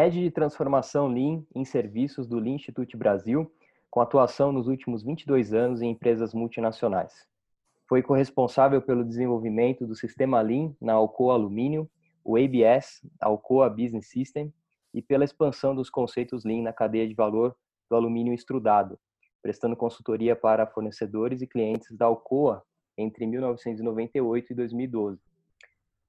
Head de Transformação Lean em Serviços do Lean Institute Brasil, com atuação nos últimos 22 anos em empresas multinacionais. Foi corresponsável pelo desenvolvimento do sistema Lean na Alcoa Alumínio, o ABS, Alcoa Business System, e pela expansão dos conceitos Lean na cadeia de valor do alumínio extrudado, prestando consultoria para fornecedores e clientes da Alcoa entre 1998 e 2012.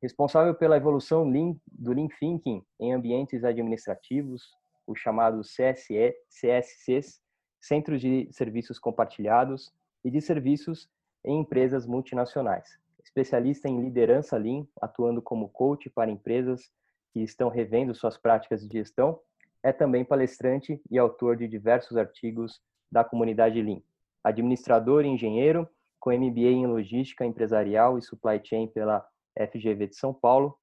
Responsável pela evolução lean, do Lean Thinking em ambientes administrativos, os chamados CSE, CSCs, Centros de Serviços Compartilhados, e de serviços em empresas multinacionais. Especialista em liderança Lean, atuando como coach para empresas que estão revendo suas práticas de gestão, é também palestrante e autor de diversos artigos da comunidade Lean. Administrador e engenheiro, com MBA em Logística Empresarial e Supply Chain pela FGV de São Paulo.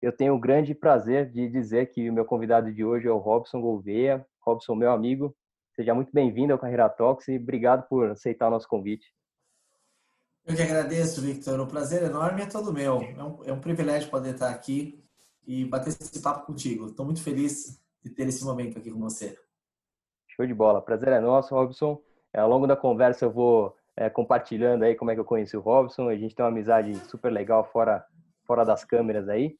Eu tenho o grande prazer de dizer que o meu convidado de hoje é o Robson Gouveia. Robson, meu amigo, seja muito bem-vindo ao Carreira Talks e obrigado por aceitar o nosso convite. Eu que agradeço, Victor. O prazer enorme é todo meu. É um, é um privilégio poder estar aqui e bater esse papo contigo. Estou muito feliz de ter esse momento aqui com você. Show de bola. Prazer é nosso, Robson. Ao longo da conversa eu vou é, compartilhando aí como é que eu conheci o Robson. A gente tem uma amizade super legal fora, fora das câmeras aí.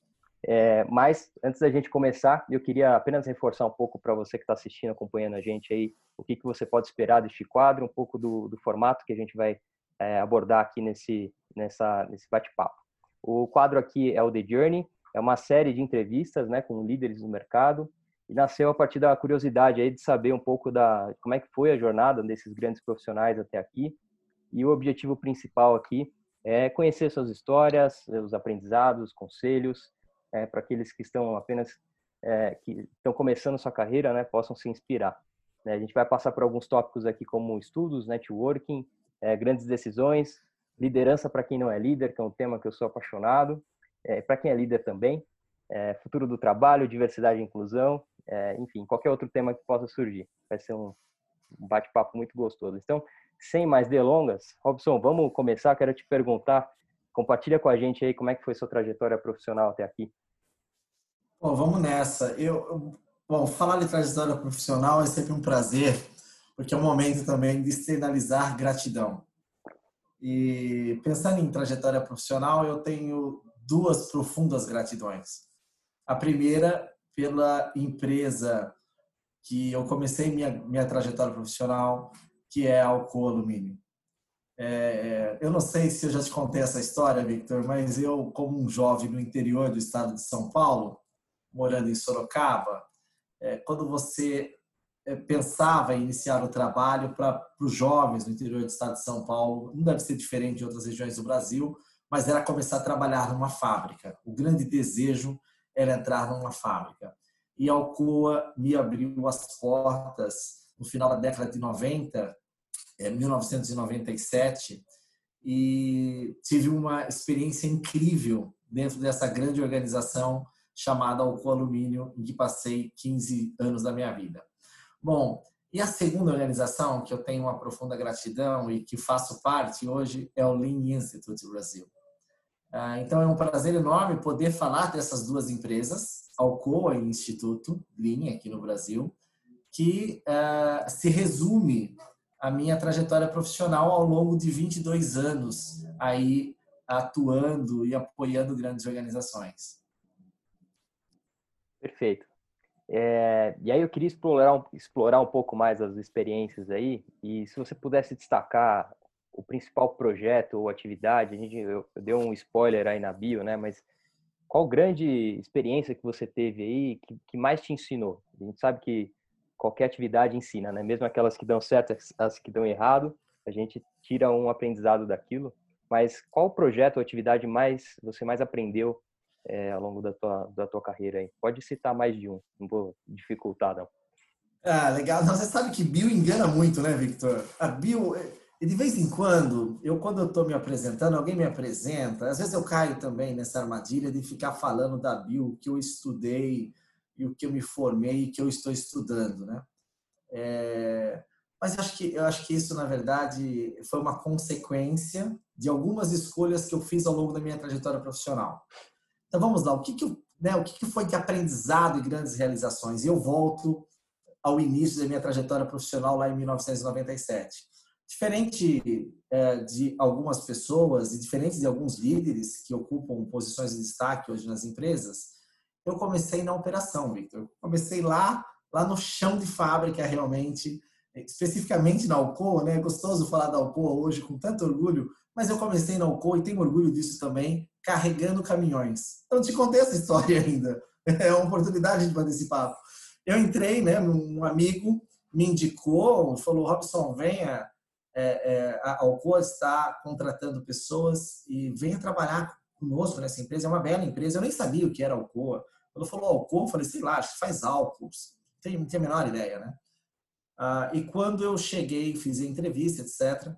É, mas antes da gente começar, eu queria apenas reforçar um pouco para você que está assistindo, acompanhando a gente aí, o que, que você pode esperar deste quadro, um pouco do, do formato que a gente vai é, abordar aqui nesse, nessa, nesse bate-papo. O quadro aqui é o The Journey, é uma série de entrevistas né, com líderes do mercado e nasceu a partir da curiosidade aí de saber um pouco da como é que foi a jornada desses grandes profissionais até aqui e o objetivo principal aqui é conhecer suas histórias, os aprendizados, conselhos, é, para aqueles que estão apenas é, que estão começando sua carreira, né, possam se inspirar. Né? A gente vai passar por alguns tópicos aqui como estudos, networking, é, grandes decisões, liderança para quem não é líder, que é um tema que eu sou apaixonado, é, para quem é líder também, é, futuro do trabalho, diversidade e inclusão, é, enfim, qualquer outro tema que possa surgir. Vai ser um bate-papo muito gostoso. Então, sem mais delongas, Robson, vamos começar. Quero te perguntar, compartilha com a gente aí como é que foi sua trajetória profissional até aqui. Bom, vamos nessa. Eu, bom, falar de trajetória profissional é sempre um prazer, porque é um momento também de externalizar gratidão. E pensando em trajetória profissional, eu tenho duas profundas gratidões. A primeira pela empresa que eu comecei minha, minha trajetória profissional, que é Alcoa Alumínio. É, é, eu não sei se eu já te contei essa história, Victor, mas eu, como um jovem no interior do estado de São Paulo, morando em Sorocaba, é, quando você é, pensava em iniciar o trabalho para os jovens no interior do estado de São Paulo, não deve ser diferente de outras regiões do Brasil, mas era começar a trabalhar numa fábrica. O grande desejo era entrar numa fábrica. E a Alcoa me abriu as portas no final da década de 90 é, 1997, e tive uma experiência incrível dentro dessa grande organização chamada Alcoa Alumínio, em que passei 15 anos da minha vida. Bom, e a segunda organização que eu tenho uma profunda gratidão e que faço parte hoje é o Lean Institute Brasil. Ah, então é um prazer enorme poder falar dessas duas empresas, Alcoa e Instituto Lean aqui no Brasil, que uh, se resume a minha trajetória profissional ao longo de 22 anos aí atuando e apoiando grandes organizações. Perfeito. É, e aí eu queria explorar, explorar um pouco mais as experiências aí e se você pudesse destacar o principal projeto ou atividade, a gente eu, eu dei um spoiler aí na bio, né? Mas qual grande experiência que você teve aí que, que mais te ensinou? A gente sabe que qualquer atividade ensina, né? Mesmo aquelas que dão certo, as que dão errado, a gente tira um aprendizado daquilo. Mas qual projeto ou atividade mais você mais aprendeu é, ao longo da tua, da tua carreira aí? Pode citar mais de um, não vou dificultar não. Ah, legal. Não, você sabe que Bill engana muito, né, Victor? A Bill, de vez em quando, eu quando eu estou me apresentando, alguém me apresenta, às vezes eu caio também nessa armadilha de ficar falando da Bill que eu estudei e o que eu me formei e que eu estou estudando, né? É, mas acho que eu acho que isso na verdade foi uma consequência de algumas escolhas que eu fiz ao longo da minha trajetória profissional. Então vamos lá, o que, que eu né, o que foi de aprendizado e grandes realizações. E eu volto ao início da minha trajetória profissional lá em 1997. Diferente é, de algumas pessoas e diferente de alguns líderes que ocupam posições de destaque hoje nas empresas, eu comecei na operação, Victor. Eu comecei lá, lá no chão de fábrica realmente, especificamente na Alcoa, né? É gostoso falar da Alcoa hoje com tanto orgulho, mas eu comecei na Alcoa e tenho orgulho disso também, carregando caminhões. Eu não te contei essa história ainda. É uma oportunidade de bater esse papo. Eu entrei, né? Um amigo me indicou, falou: Robson, venha. É, é, a Alcoa está contratando pessoas e venha trabalhar conosco nessa empresa. É uma bela empresa. Eu nem sabia o que era Alcoa. Quando falou Alcoa, eu falei: sei lá, acho que faz álcool. Não tinha a menor ideia, né? Ah, e quando eu cheguei, fiz a entrevista, etc.,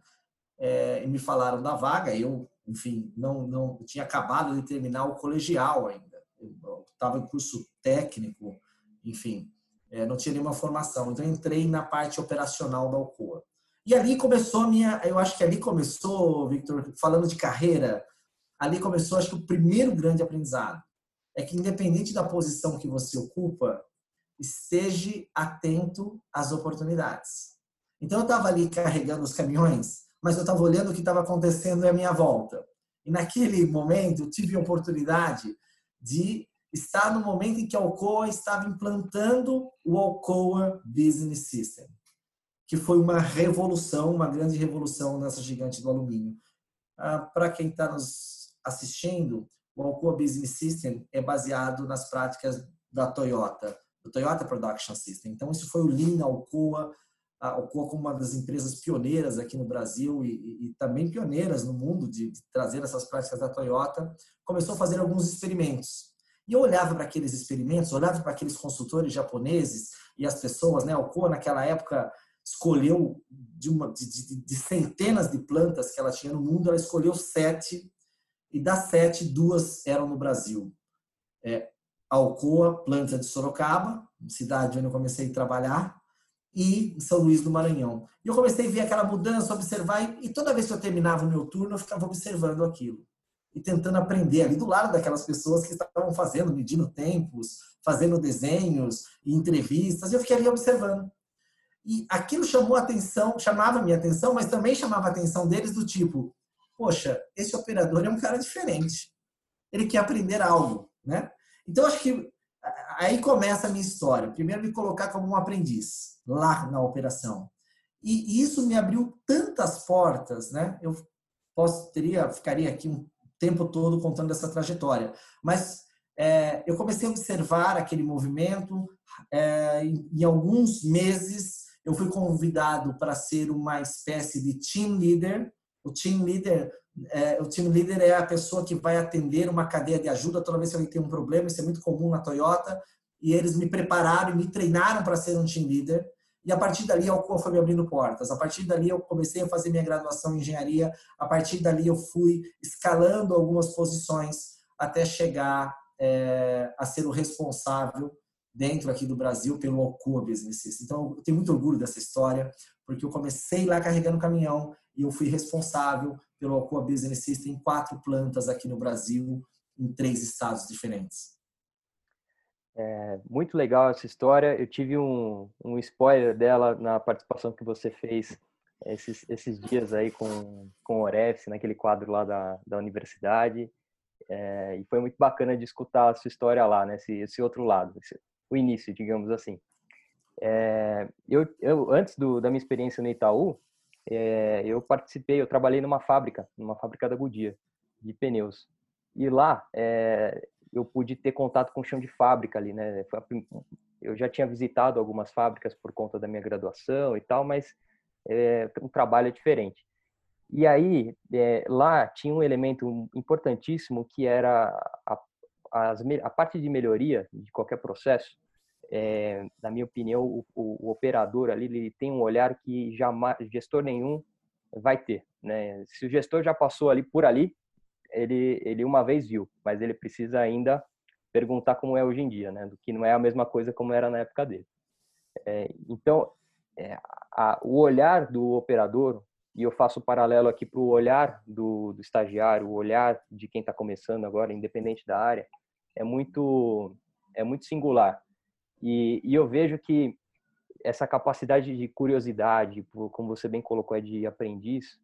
é, e me falaram da vaga, eu, enfim, não, não tinha acabado de terminar o colegial ainda. Eu estava em curso técnico, enfim, é, não tinha nenhuma formação. Então, entrei na parte operacional da Alcoa. E ali começou a minha, eu acho que ali começou, Victor, falando de carreira, ali começou, acho que o primeiro grande aprendizado. É que independente da posição que você ocupa, esteja atento às oportunidades. Então, eu estava ali carregando os caminhões, mas eu estava olhando o que estava acontecendo à minha volta. E naquele momento, eu tive a oportunidade de está no momento em que a Alcoa estava implantando o Alcoa Business System, que foi uma revolução, uma grande revolução nessa gigante do alumínio. Ah, Para quem está nos assistindo, o Alcoa Business System é baseado nas práticas da Toyota, do Toyota Production System. Então, isso foi o Lean Alcoa, a Alcoa como uma das empresas pioneiras aqui no Brasil e, e, e também pioneiras no mundo de, de trazer essas práticas da Toyota, começou a fazer alguns experimentos e eu olhava para aqueles experimentos, olhava para aqueles consultores japoneses e as pessoas, né? A Alcoa naquela época escolheu de, uma, de, de, de, centenas de plantas que ela tinha no mundo, ela escolheu sete e das sete duas eram no Brasil. É, Alcoa, planta de Sorocaba, cidade onde eu comecei a trabalhar, e São Luís do Maranhão. E eu comecei a ver aquela mudança, observar, e toda vez que eu terminava o meu turno, eu ficava observando aquilo e tentando aprender ali do lado daquelas pessoas que estavam fazendo, medindo tempos, fazendo desenhos e entrevistas, eu fiquei ali observando. E aquilo chamou atenção, chamava minha atenção, mas também chamava a atenção deles do tipo, poxa, esse operador é um cara diferente. Ele quer aprender algo, né? Então acho que aí começa a minha história. Primeiro me colocar como um aprendiz lá na operação. E isso me abriu tantas portas, né? Eu posso teria ficaria aqui um tempo todo contando essa trajetória. Mas é, eu comecei a observar aquele movimento. É, em, em, alguns meses, eu fui convidado para ser uma espécie de team leader. O team leader, é, o team leader é a pessoa que vai atender uma cadeia de ajuda toda vez que alguém tem um problema. Isso é muito comum na Toyota. E eles me prepararam e me treinaram para ser um team leader. E a partir dali Alcoa foi me abrindo portas. A partir dali eu comecei a fazer minha graduação em engenharia. A partir dali eu fui escalando algumas posições até chegar é, a ser o responsável dentro aqui do Brasil pelo Alcoa Business. Então eu tenho muito orgulho dessa história, porque eu comecei lá carregando caminhão e eu fui responsável pelo Alcoa Business System em quatro plantas aqui no Brasil, em três estados diferentes. É muito legal essa história. Eu tive um, um spoiler dela na participação que você fez esses, esses dias aí com, com o Oref, naquele quadro lá da, da universidade. É, e foi muito bacana de escutar a sua história lá, né? Esse, esse outro lado, esse, o início, digamos assim. É, eu, eu, antes do, da minha experiência no Itaú, é, eu participei, eu trabalhei numa fábrica, numa fábrica da Goodyear, de pneus. E lá, é, eu pude ter contato com o chão de fábrica ali, né? Eu já tinha visitado algumas fábricas por conta da minha graduação e tal, mas é, um trabalho é diferente. E aí, é, lá tinha um elemento importantíssimo que era a, a parte de melhoria de qualquer processo. É, na minha opinião, o, o, o, operador ali ele tem um olhar que jamais gestor nenhum vai ter. Né? Se o gestor já passou ali por ali, ele, ele uma vez viu, mas ele precisa ainda perguntar como é hoje em dia, né? Do que não é a mesma coisa como era na época dele. É, então, é, a, o olhar do operador, e eu faço paralelo aqui para o olhar do, do, estagiário, o olhar de quem está começando agora, independente da área, é muito é muito singular. E, e eu vejo que essa capacidade de curiosidade, como você bem colocou, é de aprendiz,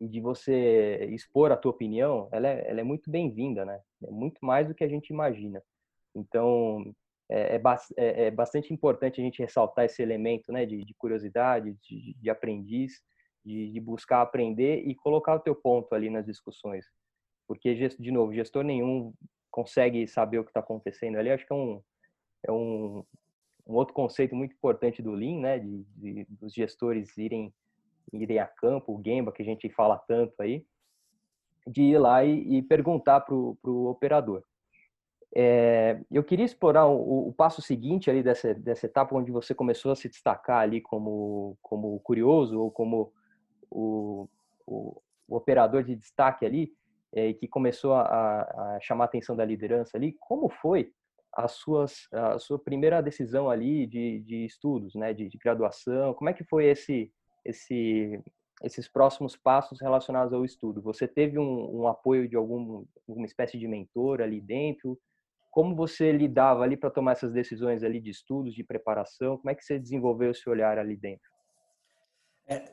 e de você expor a tua opinião, ela é, ela é muito bem-vinda, né? É muito mais do que a gente imagina. Então, é, é, é, é bastante importante a gente ressaltar esse elemento, né? De, de curiosidade, de, de aprendiz, de, de, buscar aprender e colocar o teu ponto ali nas discussões. Porque, de novo, gestor nenhum consegue saber o que está acontecendo ali. Acho que é um, é um, um outro conceito muito importante do Lean, né? De, de, dos gestores irem irem a campo, o Gemba, que a gente fala tanto aí, de ir lá e, e perguntar para o operador. É, eu queria explorar o, o, passo seguinte ali dessa, dessa etapa onde você começou a se destacar ali como, como curioso ou como o, o, o operador de destaque ali, é, que começou a, a, chamar a atenção da liderança ali. Como foi a, suas, a sua primeira decisão ali de, de estudos, né, de, de graduação? Como é que foi esse, esse, esses próximos passos relacionados ao estudo? Você teve um, um apoio de algum, alguma espécie de mentor ali dentro? Como você lidava ali para tomar essas decisões ali de estudos, de preparação? Como é que você desenvolveu esse olhar ali dentro? É,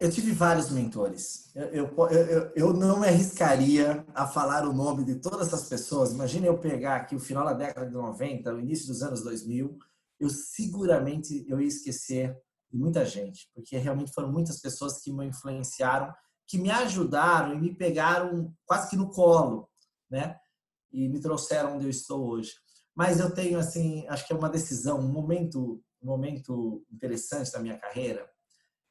eu tive vários mentores. Eu, eu, eu, eu, não me arriscaria a falar o nome de todas essas pessoas. Imagina eu pegar aqui o final da década de 90, o início dos anos 2000, eu seguramente eu ia esquecer de muita gente, porque realmente foram muitas pessoas que me influenciaram, que me ajudaram e me pegaram quase que no colo, né? E me trouxeram onde eu estou hoje. Mas eu tenho assim, acho que é uma decisão, um momento, um momento interessante da minha carreira,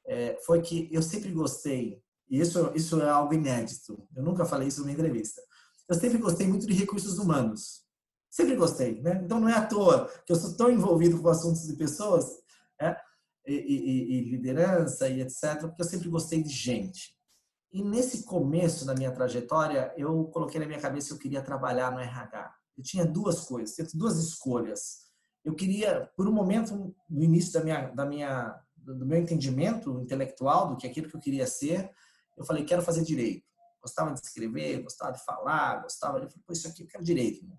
é, foi que eu sempre gostei, e isso, isso é algo inédito. Eu nunca falei isso numa entrevista. Eu sempre gostei muito de recursos humanos. Sempre gostei, né? Então não é à toa que eu sou tão envolvido com assuntos de pessoas, né? e, e, e liderança e etc., porque eu sempre gostei de gente. E nesse começo da minha trajetória, eu coloquei na minha cabeça que eu queria trabalhar no RH. Eu tinha duas coisas, duas escolhas. Eu queria, por um momento, no início da minha, da minha, do meu entendimento intelectual do que aquilo que eu queria ser, eu falei, quero fazer direito. Gostava de escrever, gostava de falar, gostava de... Pô, isso aqui eu quero direito. Né?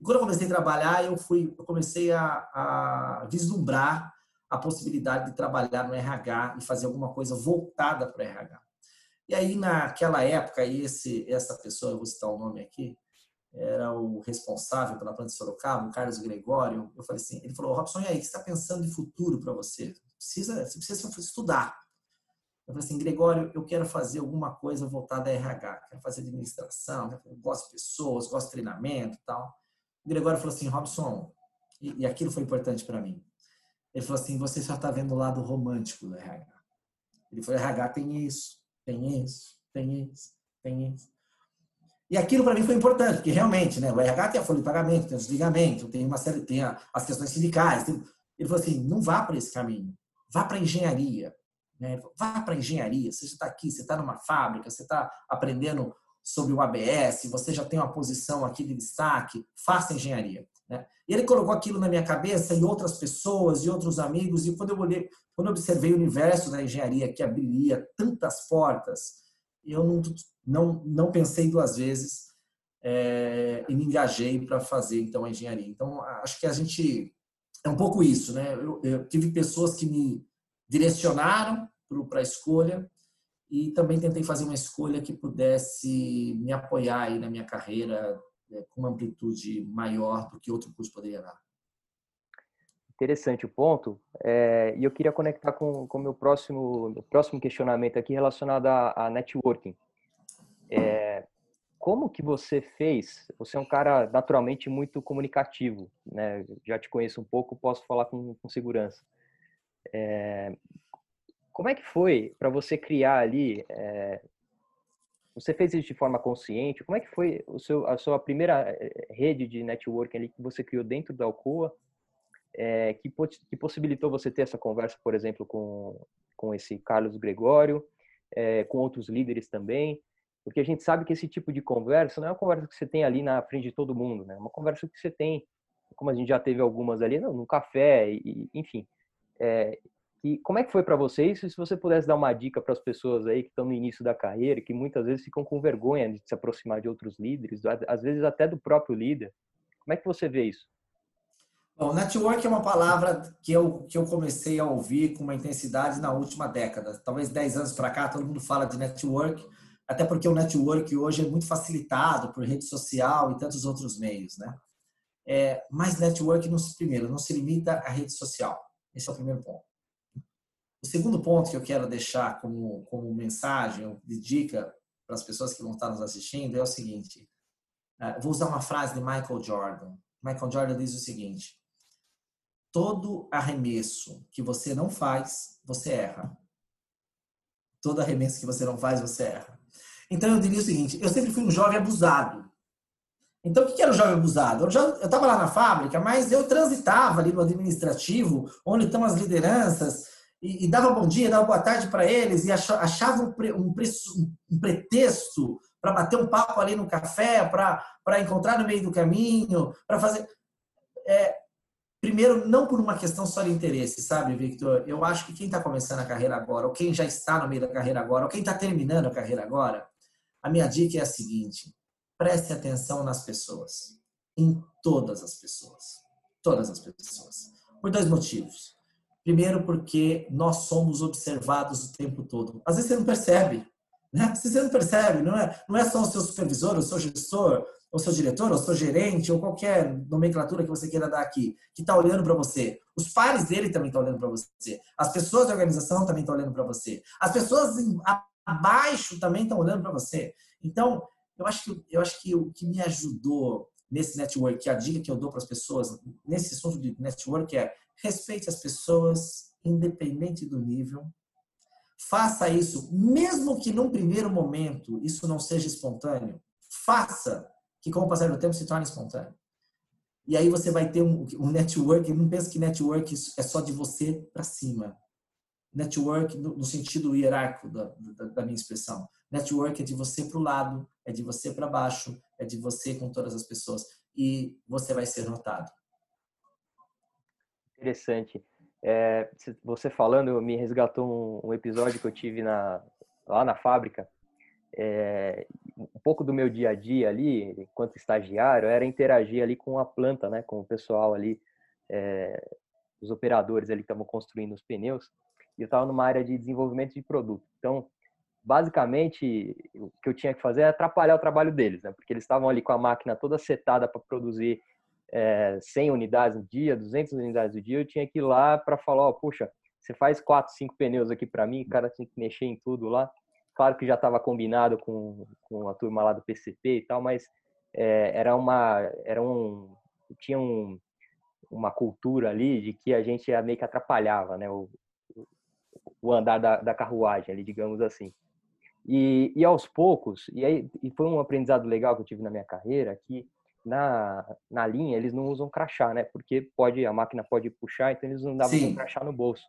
E quando eu comecei a trabalhar, eu fui, eu comecei a, a vislumbrar a possibilidade de trabalhar no RH e fazer alguma coisa voltada para o RH. E aí, naquela época, esse, essa pessoa, eu vou citar o nome aqui, era o responsável pela planta de Sorocaba, o Carlos Gregório. Eu falei assim, ele falou, Robson, e aí, o que está pensando de futuro para você? Precisa, você precisa estudar. Eu falei assim, Gregório, eu quero fazer alguma coisa voltada a RH, quero fazer administração, gosto de pessoas, gosto de treinamento e tal. O Gregório falou assim, Robson, e, e aquilo foi importante para mim. Ele falou assim: você só está vendo o lado romântico do RH. Ele falou: RH tem isso, tem isso, tem isso, tem isso. E aquilo para mim foi importante, porque realmente, né, o RH tem a folha de pagamento, tem o desligamento, tem uma série, tem a, as questões sindicais. Tem... Ele falou assim: não vá para esse caminho, vá para engenharia. Né? Vá para engenharia. Você está aqui, você está numa fábrica, você está aprendendo sobre o ABS, você já tem uma posição aqui de destaque, faça engenharia. Né? E ele colocou aquilo na minha cabeça e outras pessoas e outros amigos, e quando eu olhei, quando eu observei o universo da engenharia que abriria tantas portas, eu não, não, não pensei duas vezes é, e me engajei para fazer então a engenharia. Então, acho que a gente é um pouco isso, né? Eu, eu tive pessoas que me direcionaram para a escolha e também tentei fazer uma escolha que pudesse me apoiar aí na minha carreira é, com uma amplitude maior do que outro curso poderia dar. Interessante o ponto. É, e eu queria conectar com o meu próximo, meu próximo questionamento aqui relacionado a, a networking. É, como que você fez? Você é um cara naturalmente muito comunicativo, né? Já te conheço um pouco, posso falar com, com segurança. É, como é que foi para você criar ali é, você fez isso de forma consciente? Como é que foi o seu, a sua primeira eh, rede de networking ali que você criou dentro da Alcoa, é, que, que possibilitou você ter essa conversa, por exemplo, com, com esse Carlos Gregório, é, com outros líderes também? Porque a gente sabe que esse tipo de conversa não é uma conversa que você tem ali na frente de todo mundo, né? É uma conversa que você tem, como a gente já teve algumas ali, no num café, e, enfim. É, que como é que foi para você isso? Se você pudesse dar uma dica para as pessoas aí que estão no início da carreira, que muitas vezes ficam com vergonha de se aproximar de outros líderes, às vezes até do próprio líder. Como é que você vê isso? Bom, network é uma palavra que eu, que eu comecei a ouvir com uma intensidade na última década. Talvez 10 anos para cá, todo mundo fala de network, até porque o network hoje é muito facilitado por rede social e tantos outros meios, né? É, mas network, não se, primeiro, não se limita à rede social. Esse é o primeiro ponto. O segundo ponto que eu quero deixar como, como mensagem, de dica para as pessoas que vão estar nos assistindo é o seguinte. É, vou usar uma frase de Michael Jordan. Michael Jordan diz o seguinte: todo arremesso que você não faz, você erra. Todo arremesso que você não faz, você erra. Então eu diria o seguinte: eu sempre fui um jovem abusado. Então, o que era o jovem abusado? Eu estava lá na fábrica, mas eu transitava ali no administrativo, onde estão as lideranças, e, e dava bom dia, dava boa tarde para eles, e achava um, pre, um, um pretexto para bater um papo ali no café, para encontrar no meio do caminho, para fazer. É, primeiro, não por uma questão só de interesse, sabe, Victor? Eu acho que quem está começando a carreira agora, ou quem já está no meio da carreira agora, ou quem está terminando a carreira agora, a minha dica é a seguinte: preste atenção nas pessoas, em todas as pessoas, todas as pessoas, por dois motivos. Primeiro, porque nós somos observados o tempo todo. Às vezes você não percebe, né? Você não percebe, não é, não é só o seu supervisor, o seu gestor, ou seu diretor, ou seu gerente, ou qualquer nomenclatura que você queira dar aqui, que está olhando para você. Os pares dele também estão olhando para você. As pessoas da organização também estão olhando para você. As pessoas abaixo também estão olhando para você. Então, eu acho que eu acho que o que me ajudou nesse network, a dica que eu dou para as pessoas nesse assunto de network é respeite as pessoas, independente do nível. Faça isso, mesmo que num primeiro momento isso não seja espontâneo, faça que com o passar do tempo se torne espontâneo. E aí você vai ter um, um network, não pensa que network é só de você para cima. Network no, sentido hierárquico da, da, da, minha expressão. Network é de você para o lado, é de você para baixo, é de você com todas as pessoas. E você vai ser notado. Interessante. É, você falando, me resgatou um, um, episódio que eu tive na, lá na fábrica. É, um pouco do meu dia a dia ali, enquanto estagiário, era interagir ali com a planta, né, com o pessoal ali, é, os operadores ali que estavam construindo os pneus. E eu estava numa área de desenvolvimento de produto. Então, basicamente, o que eu tinha que fazer é atrapalhar o trabalho deles, né? Porque eles estavam ali com a máquina toda setada para produzir é, 100 unidades no dia, 200 unidades no dia. Eu tinha que ir lá para falar, ó, puxa, você faz quatro, cinco pneus aqui para mim, o cara tinha que mexer em tudo lá. Claro que já estava combinado com, com a turma lá do PCP e tal, mas é, era uma, era um, tinha um, uma cultura ali de que a gente meio que atrapalhava, né? O, o andar da, da carruagem ali, digamos assim. E, e aos poucos, e aí e foi um aprendizado legal que eu tive na minha carreira, que na, na linha eles não usam crachá, né? Porque pode a máquina pode puxar, então eles não davam um crachá no bolso.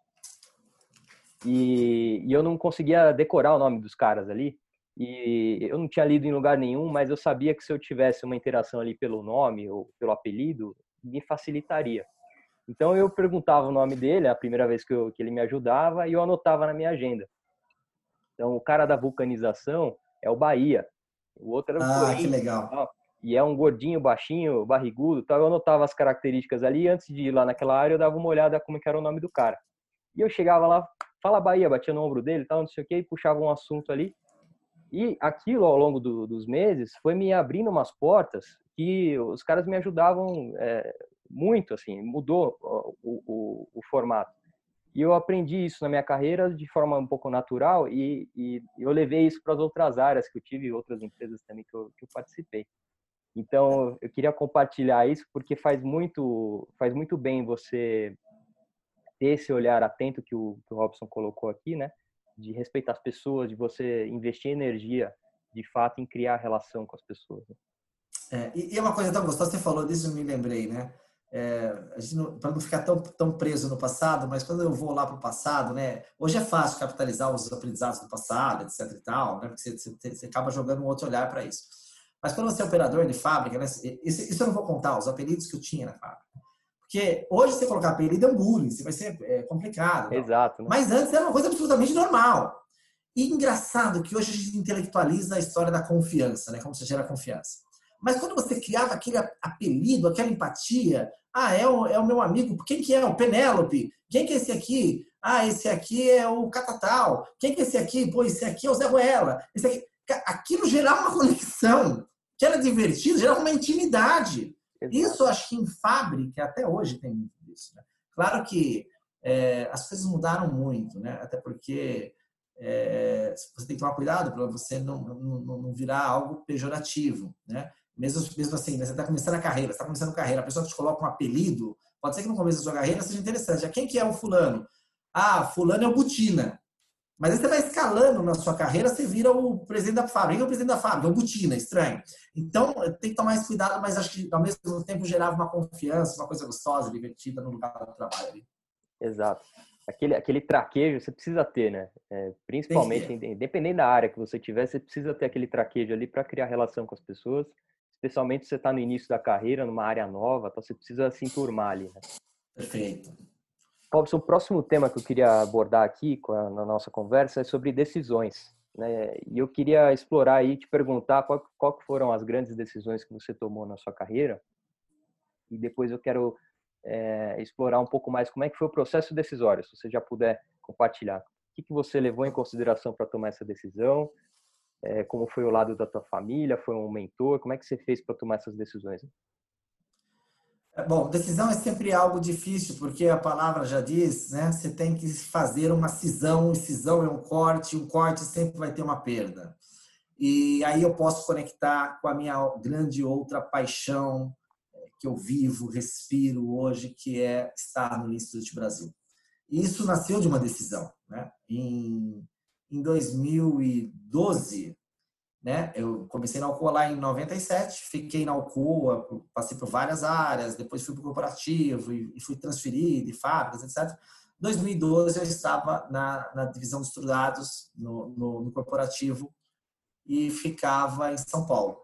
E, e eu não conseguia decorar o nome dos caras ali. E eu não tinha lido em lugar nenhum, mas eu sabia que se eu tivesse uma interação ali pelo nome ou pelo apelido, me facilitaria. Então eu perguntava o nome dele, a primeira vez que, eu, que ele me ajudava, e eu anotava na minha agenda. Então o cara da vulcanização é o Bahia. O outro era o Ah, que legal. Tal, e é um gordinho, baixinho, barrigudo, tal. Eu anotava as características ali, antes de ir lá naquela área, eu dava uma olhada como que era o nome do cara. E eu chegava lá, fala Bahia, batia no ombro dele, tal, não sei o quê, e puxava um assunto ali. E aquilo, ao longo do, dos meses, foi me abrindo umas portas que os caras me ajudavam é, muito, assim, mudou o, o, o, formato. E eu aprendi isso na minha carreira de forma um pouco natural e, e eu levei isso para as outras áreas que eu tive, outras empresas também que eu, que eu participei. Então, eu queria compartilhar isso porque faz muito, faz muito bem você ter esse olhar atento que o, que o Robson colocou aqui, né? De respeitar as pessoas, de você investir energia, de fato, em criar relação com as pessoas. Né? É, e, e é uma coisa tão gostosa, você falou disso, eu me lembrei, né? É, para não ficar tão, tão preso no passado, mas quando eu vou lá para o passado, né? Hoje é fácil capitalizar os aprendizados do passado, etc e tal, né? Porque você, você, você acaba jogando um outro olhar para isso. Mas quando você é operador de fábrica, né? Isso, isso, eu não vou contar, os apelidos que eu tinha na fábrica. Porque hoje você colocar apelido é um bullying, vai ser é, complicado. Exato. Né? Mas antes era uma coisa absolutamente normal. E engraçado que hoje a gente intelectualiza a história da confiança, né? Como você gera confiança. Mas quando você criava aquele apelido, aquela empatia, ah, é o, é o meu amigo, quem que é? O Penélope. Quem que é esse aqui? Ah, esse aqui é o Catatal. Quem que é esse aqui? Pô, esse aqui é o Zé Ruela. Esse aqui... Aquilo gerava uma conexão que era divertido, gerava uma intimidade. Exato. Isso acho que em fábrica até hoje tem muito disso. Né? Claro que é, as coisas mudaram muito, né? Até porque é, você tem que tomar cuidado para você não, não, não, virar algo pejorativo, né? Mesmo, mesmo assim, né? você está começando a carreira, está começando a carreira, a pessoa te coloca um apelido, pode ser que no começo da sua carreira seja interessante. Já quem que é o fulano? Ah, fulano é o Butina. Mas aí você vai escalando na sua carreira, você vira o presidente da fábrica, o presidente da fábrica, é o Butina, estranho. Então, tem que tomar mais cuidado, mas acho que ao mesmo tempo gerava uma confiança, uma coisa gostosa, divertida no lugar do trabalho ali. Exato aquele, aquele traquejo você precisa ter, né? É, principalmente, independente da área que você tiver, você precisa ter aquele traquejo ali para criar relação com as pessoas, especialmente se você está no início da carreira, numa área nova, então você precisa se enturmar ali, né? Perfeito. Robson, o próximo tema que eu queria abordar aqui na nossa conversa é sobre decisões. Né? E eu queria explorar aí, te perguntar qual, qual foram as grandes decisões que você tomou na sua carreira. E depois eu quero é, explorar um pouco mais como é que foi o processo decisório, se você já puder compartilhar. O que, que você levou em consideração para tomar essa decisão? É, como foi o lado da tua família? Foi um mentor? Como é que você fez para tomar essas decisões? É, bom, decisão é sempre algo difícil, porque a palavra já diz, né? Você tem que fazer uma cisão, e cisão é um corte, um corte sempre vai ter uma perda. E aí eu posso conectar com a minha grande outra paixão, que eu vivo, respiro hoje, que é estar no Instituto Brasil. E isso nasceu de uma decisão. Né? Em, em 2012, né, eu comecei na Alcoa lá em 97, fiquei na Alcoa, passei por várias áreas, depois fui para o corporativo e, fui transferido, e fábricas, etc. Em 2012, eu estava na, na divisão de estudados no, no, no corporativo e ficava em São Paulo.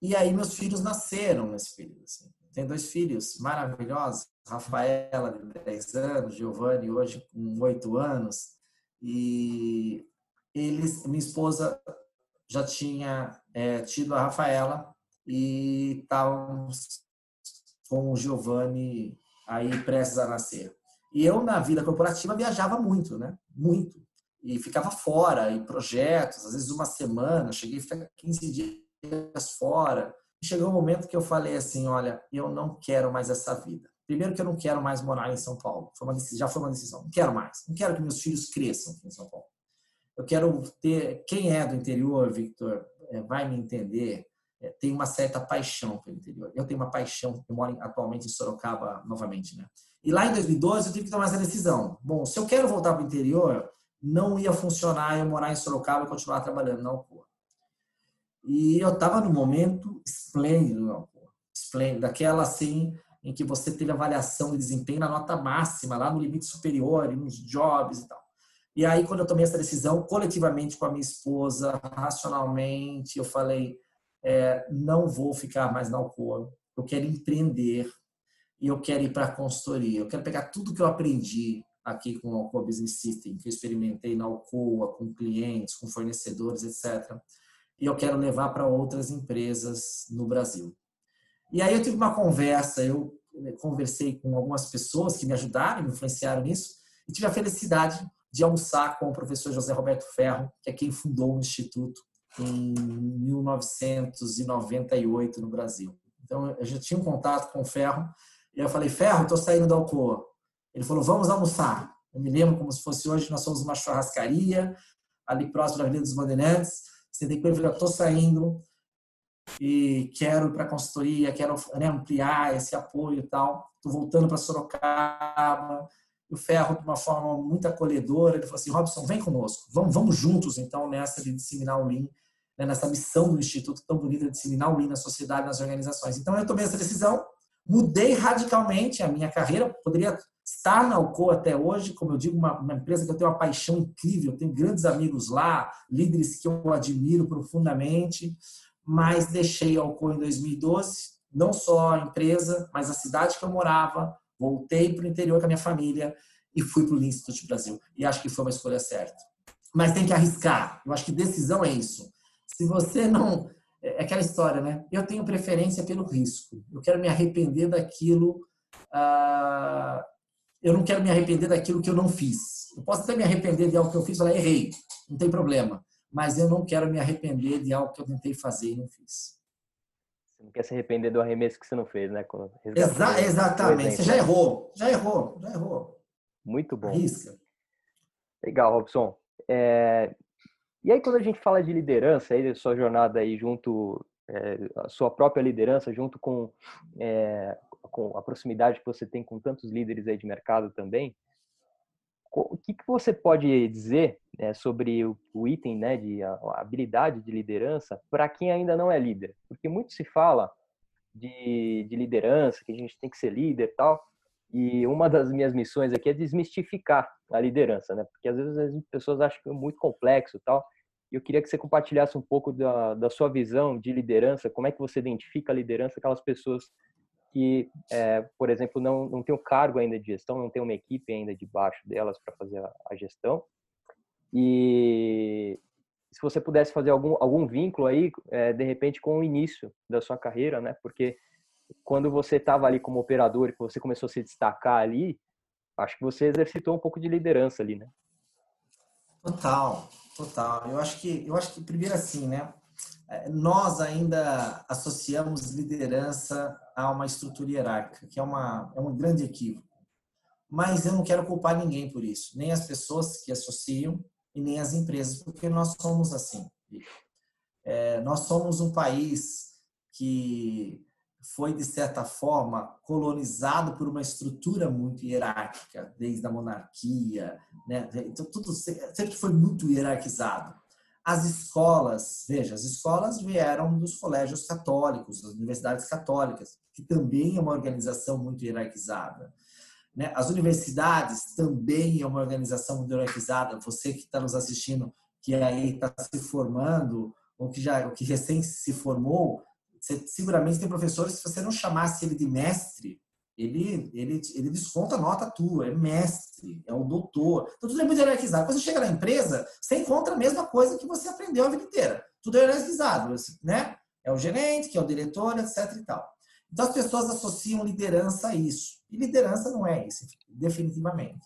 E aí meus filhos nasceram nesse período. Assim. Tenho dois filhos maravilhosos, Rafaela, de 10 anos, Giovanni, hoje com 8 anos. E eles, minha esposa já tinha é, tido a Rafaela e estávamos com o Giovanni aí prestes a nascer. E eu, na vida corporativa, viajava muito, né? Muito. E ficava fora, em projetos, às vezes uma semana, cheguei a ficar 15 dias fora. Chegou um momento que eu falei assim, olha, eu não quero mais essa vida. Primeiro que eu não quero mais morar em São Paulo. Foi decisão, já foi uma decisão. Não quero mais. Não quero que meus filhos cresçam aqui em São Paulo. Eu quero ter... Quem é do interior, Victor, é, vai me entender. É, tem uma certa paixão pelo interior. Eu tenho uma paixão. Eu moro atualmente em Sorocaba novamente, né? E lá em 2012 eu tive que tomar essa decisão. Bom, se eu quero voltar para o interior, não ia funcionar eu morar em Sorocaba e continuar trabalhando na Alcoa. E eu estava num momento esplêndido, esplêndido, daquela assim, em que você teve avaliação de desempenho na nota máxima, lá no limite superior, nos jobs e tal. E aí, quando eu tomei essa decisão, coletivamente com a minha esposa, racionalmente, eu falei: é, não vou ficar mais na Alcoa, eu quero empreender e eu quero ir para a consultoria. Eu quero pegar tudo que eu aprendi aqui com o Alcoa Business System, que eu experimentei na Alcoa, com clientes, com fornecedores, etc e eu quero levar para outras empresas no Brasil. E aí eu tive uma conversa, eu conversei com algumas pessoas que me ajudaram, me influenciaram nisso, e tive a felicidade de almoçar com o professor José Roberto Ferro, que é quem fundou o Instituto em 1998 no Brasil. Então eu já tinha um contato com o Ferro, e eu falei, Ferro, estou saindo da Alcoa. Ele falou, vamos almoçar. Eu me lembro como se fosse hoje, nós somos uma churrascaria, ali próximo da Avenida dos Bandeirantes, você tem que ver, estou saindo e quero ir para a consultoria, quero né, ampliar esse apoio e tal. Estou voltando para Sorocaba. O Ferro, de uma forma muito acolhedora, ele falou assim: Robson, vem conosco, vamos, vamos juntos então nessa de disseminar o Lean, né, nessa missão do Instituto tão bonita de disseminar o Lean na sociedade, nas organizações. Então eu tomei essa decisão, mudei radicalmente a minha carreira, poderia estar na Alcoa até hoje, como eu digo, uma, uma, empresa que eu tenho uma paixão incrível, tenho grandes amigos lá, líderes que eu admiro profundamente, mas deixei Alcoa em 2012 não só a empresa, mas a cidade que eu morava, voltei para o interior com a minha família e fui para o Institute Brasil. E acho que foi uma escolha certa. Mas tem que arriscar. Eu acho que decisão é isso. Se você não. É, é aquela história, né? Eu tenho preferência pelo risco. Eu quero me arrepender daquilo. Ah, eu não quero me arrepender daquilo que eu não fiz. Eu posso até me arrepender de algo que eu fiz e falar, errei, não tem problema. Mas eu não quero me arrepender de algo que eu tentei fazer e não fiz. Você não quer se arrepender do arremesso que você não fez, né? Exa exatamente. Você já errou, já errou, já errou. Muito bom. Arrisca. Legal, Robson. É... E aí, quando a gente fala de liderança, aí, sua jornada aí junto, é, a sua própria liderança, junto com, é, com a proximidade que você tem com tantos líderes aí de mercado também, o que, que você pode dizer né, sobre o, o, item né, de a, a habilidade de liderança para quem ainda não é líder? Porque muito se fala de, de liderança, que a gente tem que ser líder e tal, e uma das minhas missões aqui é desmistificar a liderança, né? Porque às vezes as pessoas acham que é muito complexo e tal. E eu queria que você compartilhasse um pouco da, da sua visão de liderança, como é que você identifica a liderança, aquelas pessoas que, é, por exemplo, não, não tem o cargo ainda de gestão, não tem uma equipe ainda debaixo delas para fazer a, a, gestão. E se você pudesse fazer algum, algum vínculo aí, é, de repente, com o início da sua carreira, né? Porque quando você estava ali como operador que você começou a se destacar ali, acho que você exercitou um pouco de liderança ali, né? Total, total. Eu acho que, eu acho que primeiro assim, né? É, nós ainda associamos liderança a uma estrutura hierárquica, que é, uma, é um grande equívoco. Mas eu não quero culpar ninguém por isso, nem as pessoas que associam e nem as empresas, porque nós somos assim. É, nós somos um país que foi, de certa forma, colonizado por uma estrutura muito hierárquica, desde a monarquia, né? Então, tudo sempre foi muito hierarquizado. As escolas, veja, as escolas vieram dos colégios católicos, das universidades católicas, que também é uma organização muito hierarquizada. Né? As universidades também é uma organização muito hierarquizada. Você que está nos assistindo, que aí está se formando, ou que já que recém se formou, você, seguramente tem professores, se você não chamasse ele de mestre, ele, ele, ele desconta a nota tua, é mestre, é o doutor. Então tudo é muito hierarquizado. Quando você chega na empresa, você encontra a mesma coisa que você aprendeu a vida inteira. Tudo é hierarquizado, né? É o gerente, que é o diretor, etc e tal. Então as pessoas associam liderança a isso. E liderança não é isso, definitivamente.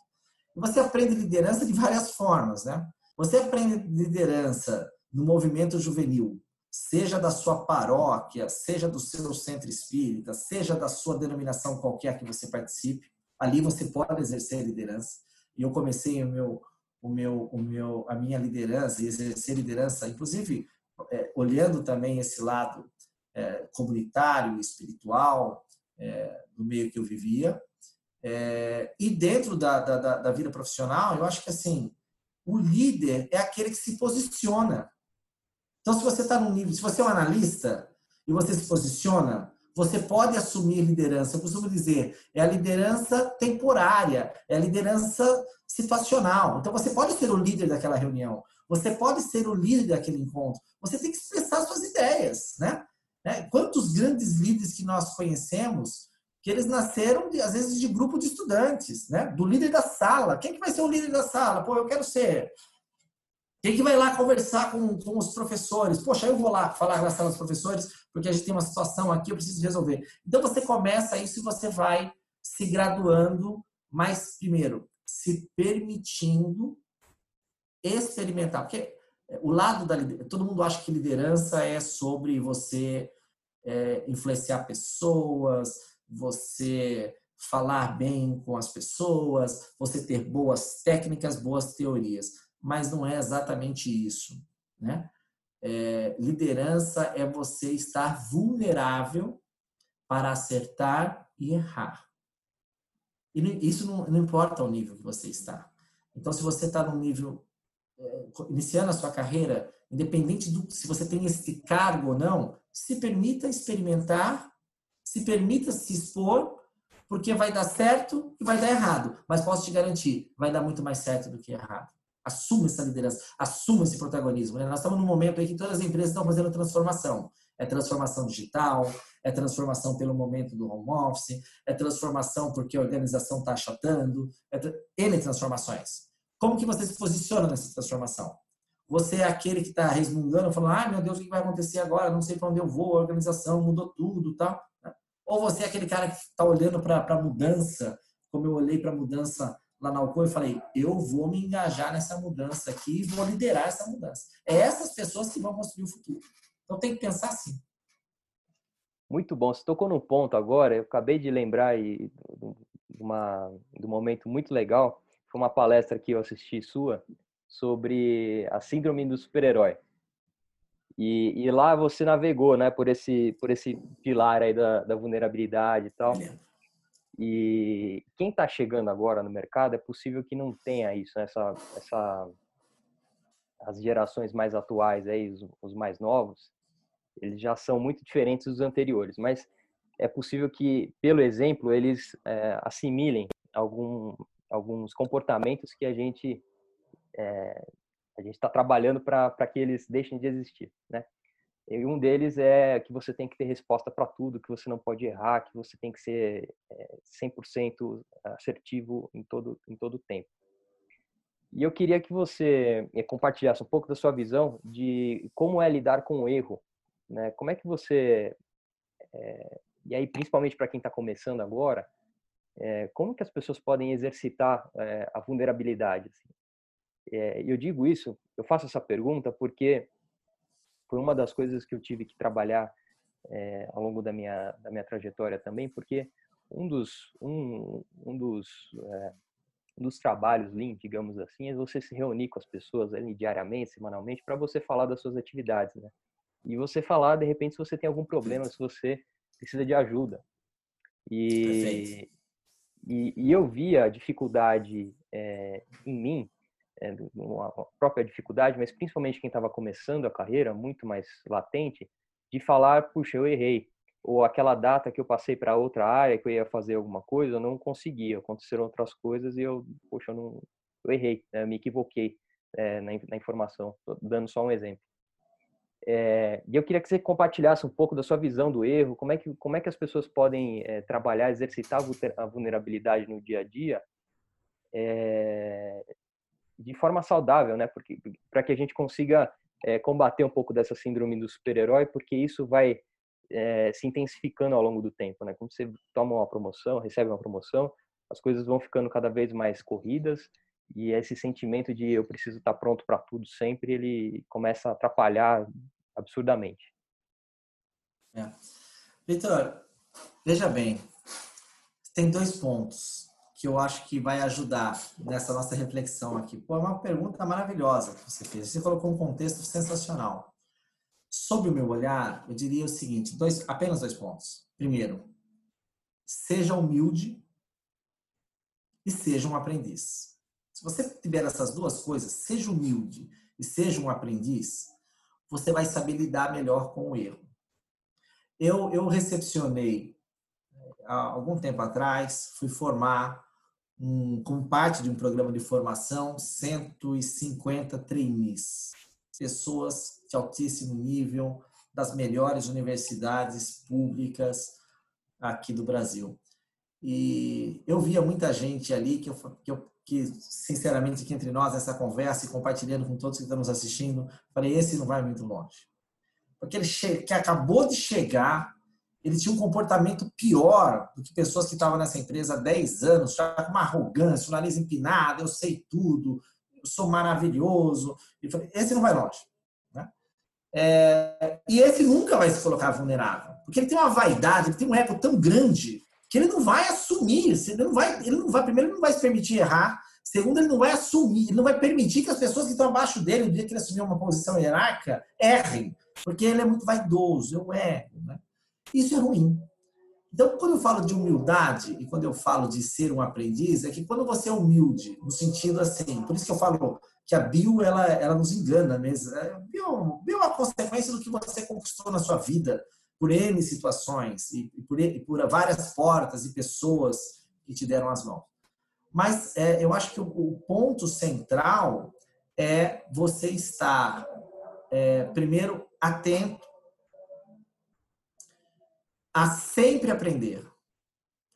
Você aprende liderança de várias formas, né? Você aprende liderança no movimento juvenil, seja da sua paróquia, seja do seu centro espírita, seja da sua denominação qualquer que você participe, ali você pode exercer liderança. E eu comecei o meu, o meu, o meu, a minha liderança e exercer liderança, inclusive é, olhando também esse lado é, comunitário, espiritual é, do meio que eu vivia. É, e dentro da, da, da vida profissional, eu acho que assim o líder é aquele que se posiciona então, se você está num nível, se você é um analista e você se posiciona, você pode assumir liderança. Eu costumo dizer, é a liderança temporária, é a liderança situacional. Então, você pode ser o líder daquela reunião, você pode ser o líder daquele encontro. Você tem que expressar suas ideias, né? né? Quantos grandes líderes que nós conhecemos que eles nasceram, às vezes, de grupo de estudantes, né? Do líder da sala. Quem que vai ser o líder da sala? Pô, eu quero ser quem que vai lá conversar com, com os professores? Poxa, eu vou lá falar na sala dos professores, porque a gente tem uma situação aqui, eu preciso resolver. Então você começa isso e você vai se graduando, mas primeiro, se permitindo experimentar. Porque o lado da liderança, todo mundo acha que liderança é sobre você é, influenciar pessoas, você falar bem com as pessoas, você ter boas técnicas, boas teorias mas não é exatamente isso. Né? É, liderança é você estar vulnerável para acertar e errar. E isso não, não importa o nível que você está. Então, se você está no nível, é, iniciando a sua carreira, independente do se você tem esse cargo ou não, se permita experimentar, se permita se expor, porque vai dar certo e vai dar errado. Mas posso te garantir, vai dar muito mais certo do que errado assuma essa liderança, assuma esse protagonismo. Né? Nós estamos num momento aí que todas as empresas estão fazendo transformação. É transformação digital, é transformação pelo momento do home office, é transformação porque a organização está achatando, é N transformações. Como que você se posiciona nessa transformação? Você é aquele que está resmungando, falando, ai meu Deus, o que vai acontecer agora? Não sei para onde eu vou, a organização mudou tudo, tal. Ou você é aquele cara que está olhando para a mudança, como eu olhei para a mudança lá na Alcoa e falei, eu vou me engajar nessa mudança aqui e vou liderar essa mudança. É essas pessoas que vão construir o futuro. Então tem que pensar assim. Muito bom. Você tocou num ponto agora, eu acabei de lembrar e, de, uma, de um momento muito legal. Foi uma palestra que eu assisti sua sobre a síndrome do super-herói. E, e, lá você navegou, né, por esse por esse pilar aí da, da vulnerabilidade e tal. E quem está chegando agora no mercado é possível que não tenha isso, né? essa essa as gerações mais atuais aí, os, os mais novos, eles já são muito diferentes dos anteriores, mas é possível que, pelo exemplo, eles é, assimilem algum, alguns comportamentos que a gente é, a gente está trabalhando para que eles deixem de existir, né? E um deles é que você tem que ter resposta para tudo, que você não pode errar, que você tem que ser é, 100% assertivo em todo em todo o tempo. E eu queria que você é, compartilhasse um pouco da sua visão de como é lidar com o erro, né? Como é que você é, e aí principalmente para quem está começando agora, é, como que as pessoas podem exercitar é, a vulnerabilidade? Assim? Eu digo isso, eu faço essa pergunta porque foi uma das coisas que eu tive que trabalhar é, ao longo da minha da minha trajetória também, porque um dos um, um dos é, um dos trabalhos Lean, digamos assim, é você se reunir com as pessoas ali diariamente, semanalmente, para você falar das suas atividades, né? E você falar, de repente, se você tem algum problema, se você precisa de ajuda. E, e, e, eu via a dificuldade é, em mim é, uma própria dificuldade, mas principalmente quem estava começando a carreira, muito mais latente, de falar, puxa, eu errei. Ou aquela data que eu passei para outra área, que eu ia fazer alguma coisa, eu não consegui, aconteceram outras coisas e eu, poxa, eu, não, eu errei, né? eu me equivoquei é, na, na, informação, Tô dando só um exemplo. É, e eu queria que você compartilhasse um pouco da sua visão do erro, como é que, como é que as pessoas podem é, trabalhar, exercitar a vulnerabilidade no dia a dia, é, de forma saudável, né? Porque para que a gente consiga é, combater um pouco dessa síndrome do super-herói, porque isso vai é, se intensificando ao longo do tempo, né? Quando você toma uma promoção, recebe uma promoção, as coisas vão ficando cada vez mais corridas e esse sentimento de eu preciso estar pronto para tudo sempre, ele começa a atrapalhar absurdamente. É. Vitor, veja bem, tem dois pontos que eu acho que vai ajudar nessa nossa reflexão aqui. Pô, é uma pergunta maravilhosa que você fez. Você colocou um contexto sensacional. Sob o meu olhar, eu diria o seguinte: dois, apenas dois pontos. Primeiro, seja humilde e seja um aprendiz. Se você tiver essas duas coisas, seja humilde e seja um aprendiz, você vai saber lidar melhor com o erro. Eu, eu recepcionei há algum tempo atrás, fui formar um, como parte de um programa de formação, 150 trainees, pessoas de altíssimo nível das melhores universidades públicas aqui do Brasil. E eu via muita gente ali que eu, que, eu, que sinceramente, aqui entre nós, essa conversa e compartilhando com todos que estamos assistindo, falei: esse não vai muito longe. Porque ele que acabou de chegar ele tinha um comportamento pior do que pessoas que estavam nessa empresa há 10 anos, já com uma arrogância, o nariz empinado, eu sei tudo, eu sou maravilhoso. esse não vai longe. Né? É, e esse nunca vai se colocar vulnerável, porque ele tem uma vaidade, ele tem um ego tão grande que ele não vai assumir, ele não vai, ele não vai, primeiro ele não vai se permitir errar, segundo ele não vai assumir, ele não vai permitir que as pessoas que estão abaixo dele, no dia que ele assumir uma posição hierárquica, errem, porque ele é muito vaidoso, é o ego, né? Isso é ruim. Então, quando eu falo de humildade e quando eu falo de ser um aprendiz, é que quando você é humilde, no sentido assim, por isso que eu falo que a bio ela, ela nos engana mesmo. A bio, bio é uma consequência do que você conquistou na sua vida por N situações e por, e por várias portas e pessoas que te deram as mãos. Mas é, eu acho que o, o, ponto central é você estar, é, primeiro, atento a sempre aprender.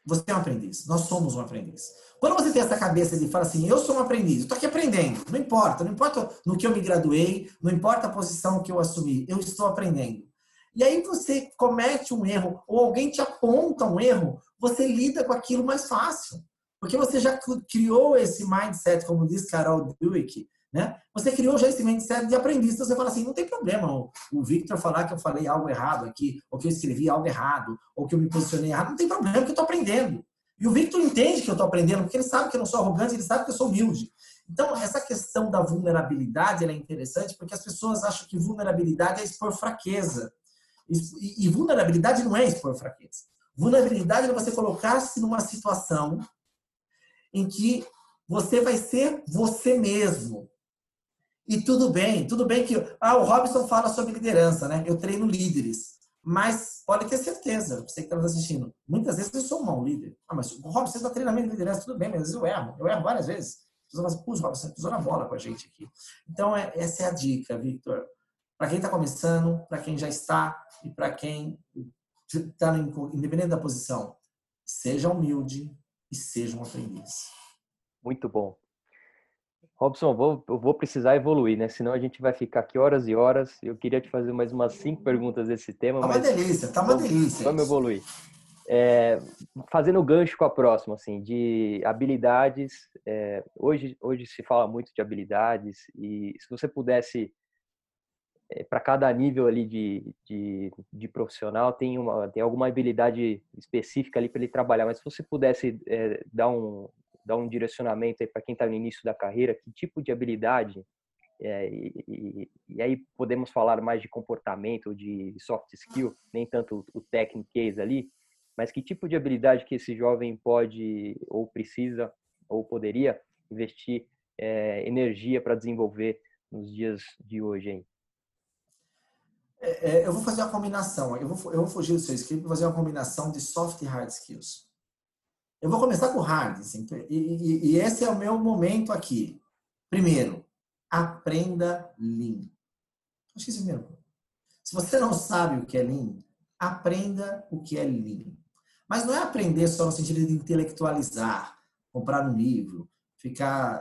Você é um aprendiz. Nós somos um aprendiz. Quando você tem essa cabeça de falar assim, eu sou um aprendiz, estou aqui aprendendo, não importa, não importa no que eu me graduei, não importa a posição que eu assumi, eu estou aprendendo. E aí você comete um erro, ou alguém te aponta um erro, você lida com aquilo mais fácil. Porque você já criou esse mindset, como diz Carol Dweck, né? Você criou já esse mindset de aprendiz. Então você fala assim, não tem problema o Victor falar que eu falei algo errado aqui, ou que eu escrevi algo errado, ou que eu me posicionei errado, não tem problema, porque eu estou aprendendo. E o Victor entende que eu estou aprendendo, porque ele sabe que eu não sou arrogante, ele sabe que eu sou humilde. Então, essa questão da vulnerabilidade é interessante porque as pessoas acham que vulnerabilidade é expor fraqueza. E, e vulnerabilidade não é expor fraqueza. Vulnerabilidade é você colocar-se numa situação em que você vai ser você mesmo. E tudo bem, tudo bem que ah, o Robson fala sobre liderança, né? Eu treino líderes. Mas pode ter certeza, você que está nos assistindo, muitas vezes eu sou um mau líder. Ah, mas o Robson, está treinamento de liderança, tudo bem, mas às vezes eu erro. Eu erro várias vezes. As pessoas falam assim, Robson, pisou na bola com a gente aqui. Então, é, essa é a dica, Victor. Para quem está começando, para quem já está e para quem está independente da posição, seja humilde e seja um aprendiz. Muito bom. Robson, vou, eu vou precisar evoluir, né? Senão a gente vai ficar aqui horas e horas. Eu queria te fazer mais umas cinco perguntas desse tema. Tá uma delícia, tá uma vamos, delícia. Vamos evoluir. É, fazendo gancho com a próxima, assim, de habilidades. É, hoje, hoje se fala muito de habilidades e se você pudesse, é, para cada nível ali de, de, de, profissional, tem, uma, tem alguma habilidade específica ali para ele trabalhar, mas se você pudesse é, dar um, dar um direcionamento aí para quem está no início da carreira, que tipo de habilidade, é, e, e, e, aí podemos falar mais de comportamento, de soft skill, nem tanto o case ali, mas que tipo de habilidade que esse jovem pode ou precisa ou poderia investir é, energia para desenvolver nos dias de hoje hein? É, é, eu vou fazer uma combinação. Eu vou, eu vou fugir do seu script e fazer uma combinação de soft e hard skills. Eu vou começar com hard, assim, e, e, e, esse é o meu momento aqui. Primeiro, aprenda Lean. Acho que esse é o primeiro. Se você não sabe o que é Lean, aprenda o que é Lean. Mas não é aprender só no sentido de intelectualizar, comprar um livro, ficar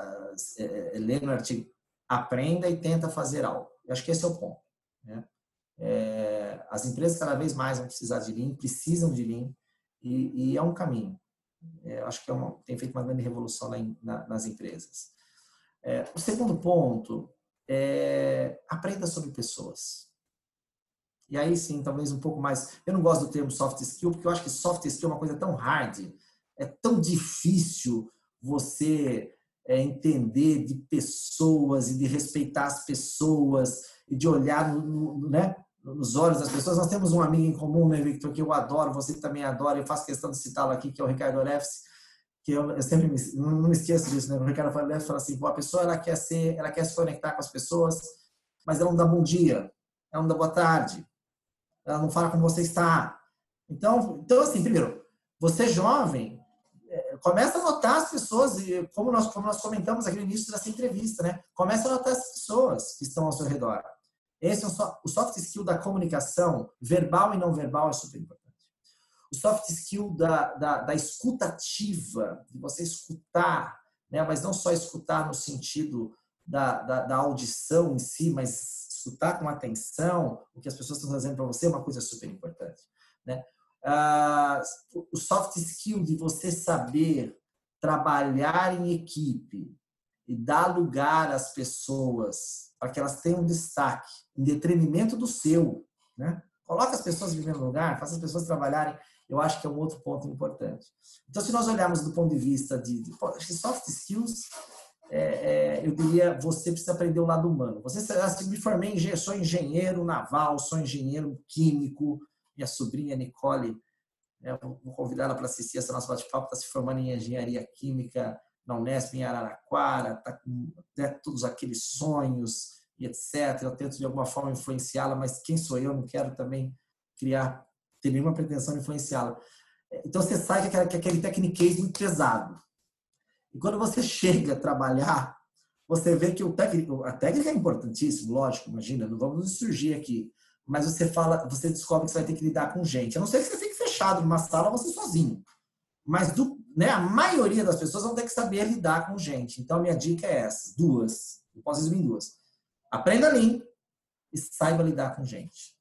é, lendo um artigo. Aprenda e tenta fazer algo. Eu acho que esse é o ponto. Né? É, as empresas cada vez mais vão precisar de Lean, precisam de Lean, e, e é um caminho. É, acho que é uma, tem feito uma grande revolução na, nas empresas. É, o segundo ponto é aprenda sobre pessoas. E aí sim, talvez um pouco mais. Eu não gosto do termo soft skill, porque eu acho que soft skill é uma coisa tão hard, é tão difícil você é, entender de pessoas e de respeitar as pessoas e de olhar no, no, né, nos olhos das pessoas. Nós temos um amigo em comum, né, Victor, que eu adoro, você também adora, eu faço questão de citá-lo aqui, que é o Ricardo Orefs, que eu, eu sempre me, não, me esqueço disso, né? O Ricardo Orefs fala assim, a pessoa ela quer ser, ela quer se conectar com as pessoas, mas ela não dá bom dia, ela não dá boa tarde, ela não fala como você está. Então, então assim, primeiro, você jovem, é, começa a notar as pessoas, e como nós, como nós comentamos aqui no início dessa entrevista, né? Começa a notar as pessoas que estão ao seu redor. Esse é o soft skill da comunicação, verbal e não verbal, é super importante. O soft skill da, da, da escutativa, de você escutar, né? mas não só escutar no sentido da, da, da audição em si, mas escutar com atenção o que as pessoas estão fazendo para você é uma coisa super importante. Né? Ah, o soft skill de você saber trabalhar em equipe e dar lugar às pessoas para que elas tenham destaque em detrimento do seu, né? Coloca as pessoas em primeiro lugar, faça as pessoas trabalharem, eu acho que é um outro ponto importante. Então, se nós olharmos do ponto de vista de, de soft skills, é, é, eu diria, você precisa aprender o lado humano. Você assim, me formei, sou engenheiro naval, sou engenheiro químico, minha sobrinha Nicole, é, vou convidar ela para assistir essa nossa bate-papo, está se formando em engenharia química na Unesp em Araraquara, está com né, todos aqueles sonhos, e etc. Eu tento de alguma forma influenciá-la, mas quem sou eu? Não quero também criar, ter nenhuma pretensão de influenciá-la. Então você sai com aquele techniquez muito pesado. E quando você chega a trabalhar, você vê que o técnico, a técnica é importantíssima, lógico, imagina, não vamos surgir aqui. Mas você fala, você descobre que você vai ter que lidar com gente. A não ser que você tenha que fechar fechado numa sala, você sozinho. Mas do, né, a maioria das pessoas vão ter que saber lidar com gente. Então, minha dica é essa, duas. Eu posso resumir em duas. Aprenda Lean e saiba lidar com gente.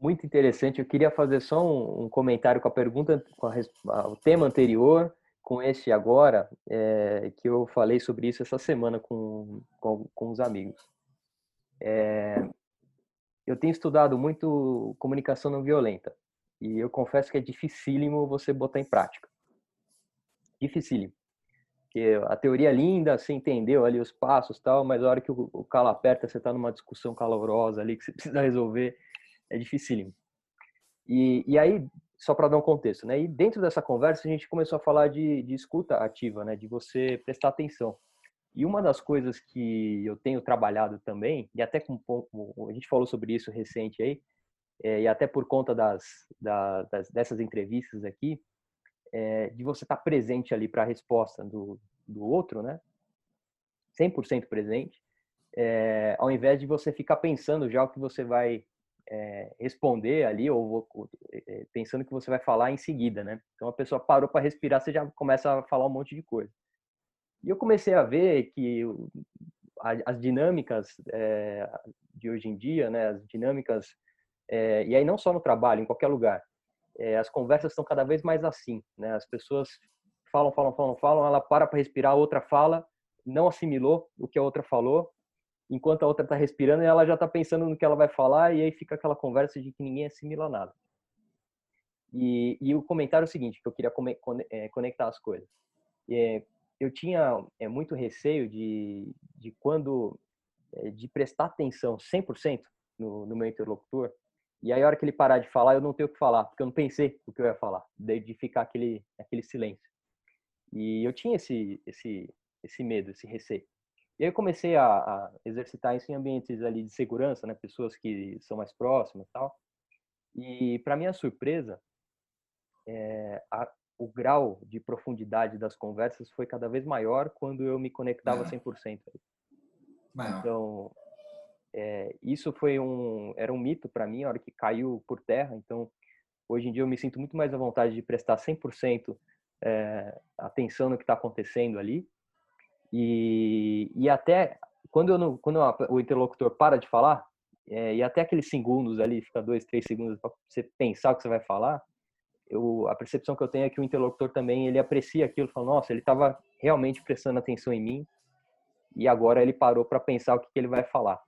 Muito interessante. Eu queria fazer só um, um comentário com a pergunta, com a, o tema anterior, com esse agora, é, que eu falei sobre isso essa semana com, com, com os amigos. É, eu tenho estudado muito comunicação não violenta e eu confesso que é dificílimo você botar em prática. Dificílimo. Porque a teoria é linda, você entendeu ali os passos tal, mas a hora que o, calo aperta, você está numa discussão calorosa ali que você precisa resolver, é dificílimo. E, e aí, só para dar um contexto, né? E dentro dessa conversa a gente começou a falar de, de escuta ativa, né? De você prestar atenção. E uma das coisas que eu tenho trabalhado também, e até com a gente falou sobre isso recente aí, é, e até por conta das, das dessas entrevistas aqui, é, de você estar tá presente ali para a resposta do, do outro, né? 100% presente, é, ao invés de você ficar pensando já o que você vai é, responder ali ou, ou pensando que você vai falar em seguida, né? Então a pessoa parou para respirar, você já começa a falar um monte de coisa. E eu comecei a ver que as dinâmicas é, de hoje em dia, né? As dinâmicas é, e aí não só no trabalho, em qualquer lugar, é, as conversas estão cada vez mais assim, né? As pessoas falam, falam, falam, falam, ela para para respirar, a outra fala, não assimilou o que a outra falou, enquanto a outra está respirando, ela já está pensando no que ela vai falar e aí fica aquela conversa de que ninguém assimila nada. E, e o comentário é o seguinte, que eu queria é, conectar as coisas. É, eu tinha é, muito receio de, de quando é, de prestar atenção 100% no, no meu interlocutor e aí, a hora que ele parar de falar, eu não tenho o que falar, porque eu não pensei o que eu ia falar, de ficar aquele, aquele silêncio. E eu tinha esse, esse, esse medo, esse receio. E aí eu comecei a, a, exercitar isso em ambientes ali de segurança, né? Pessoas que são mais próximas e tal. E, para minha surpresa, é, a, o grau de profundidade das conversas foi cada vez maior quando eu me conectava 100%. Maior. Então, é, isso foi um era um mito para mim a hora que caiu por terra. Então, hoje em dia eu me sinto muito mais à vontade de prestar 100% é, atenção no que está acontecendo ali. E, e até quando, eu não, quando o interlocutor para de falar, é, e até aqueles segundos ali, fica dois, três segundos para você pensar o que você vai falar, eu, a percepção que eu tenho é que o interlocutor também ele aprecia aquilo, fala, nossa, ele estava realmente prestando atenção em mim e agora ele parou para pensar o que, que ele vai falar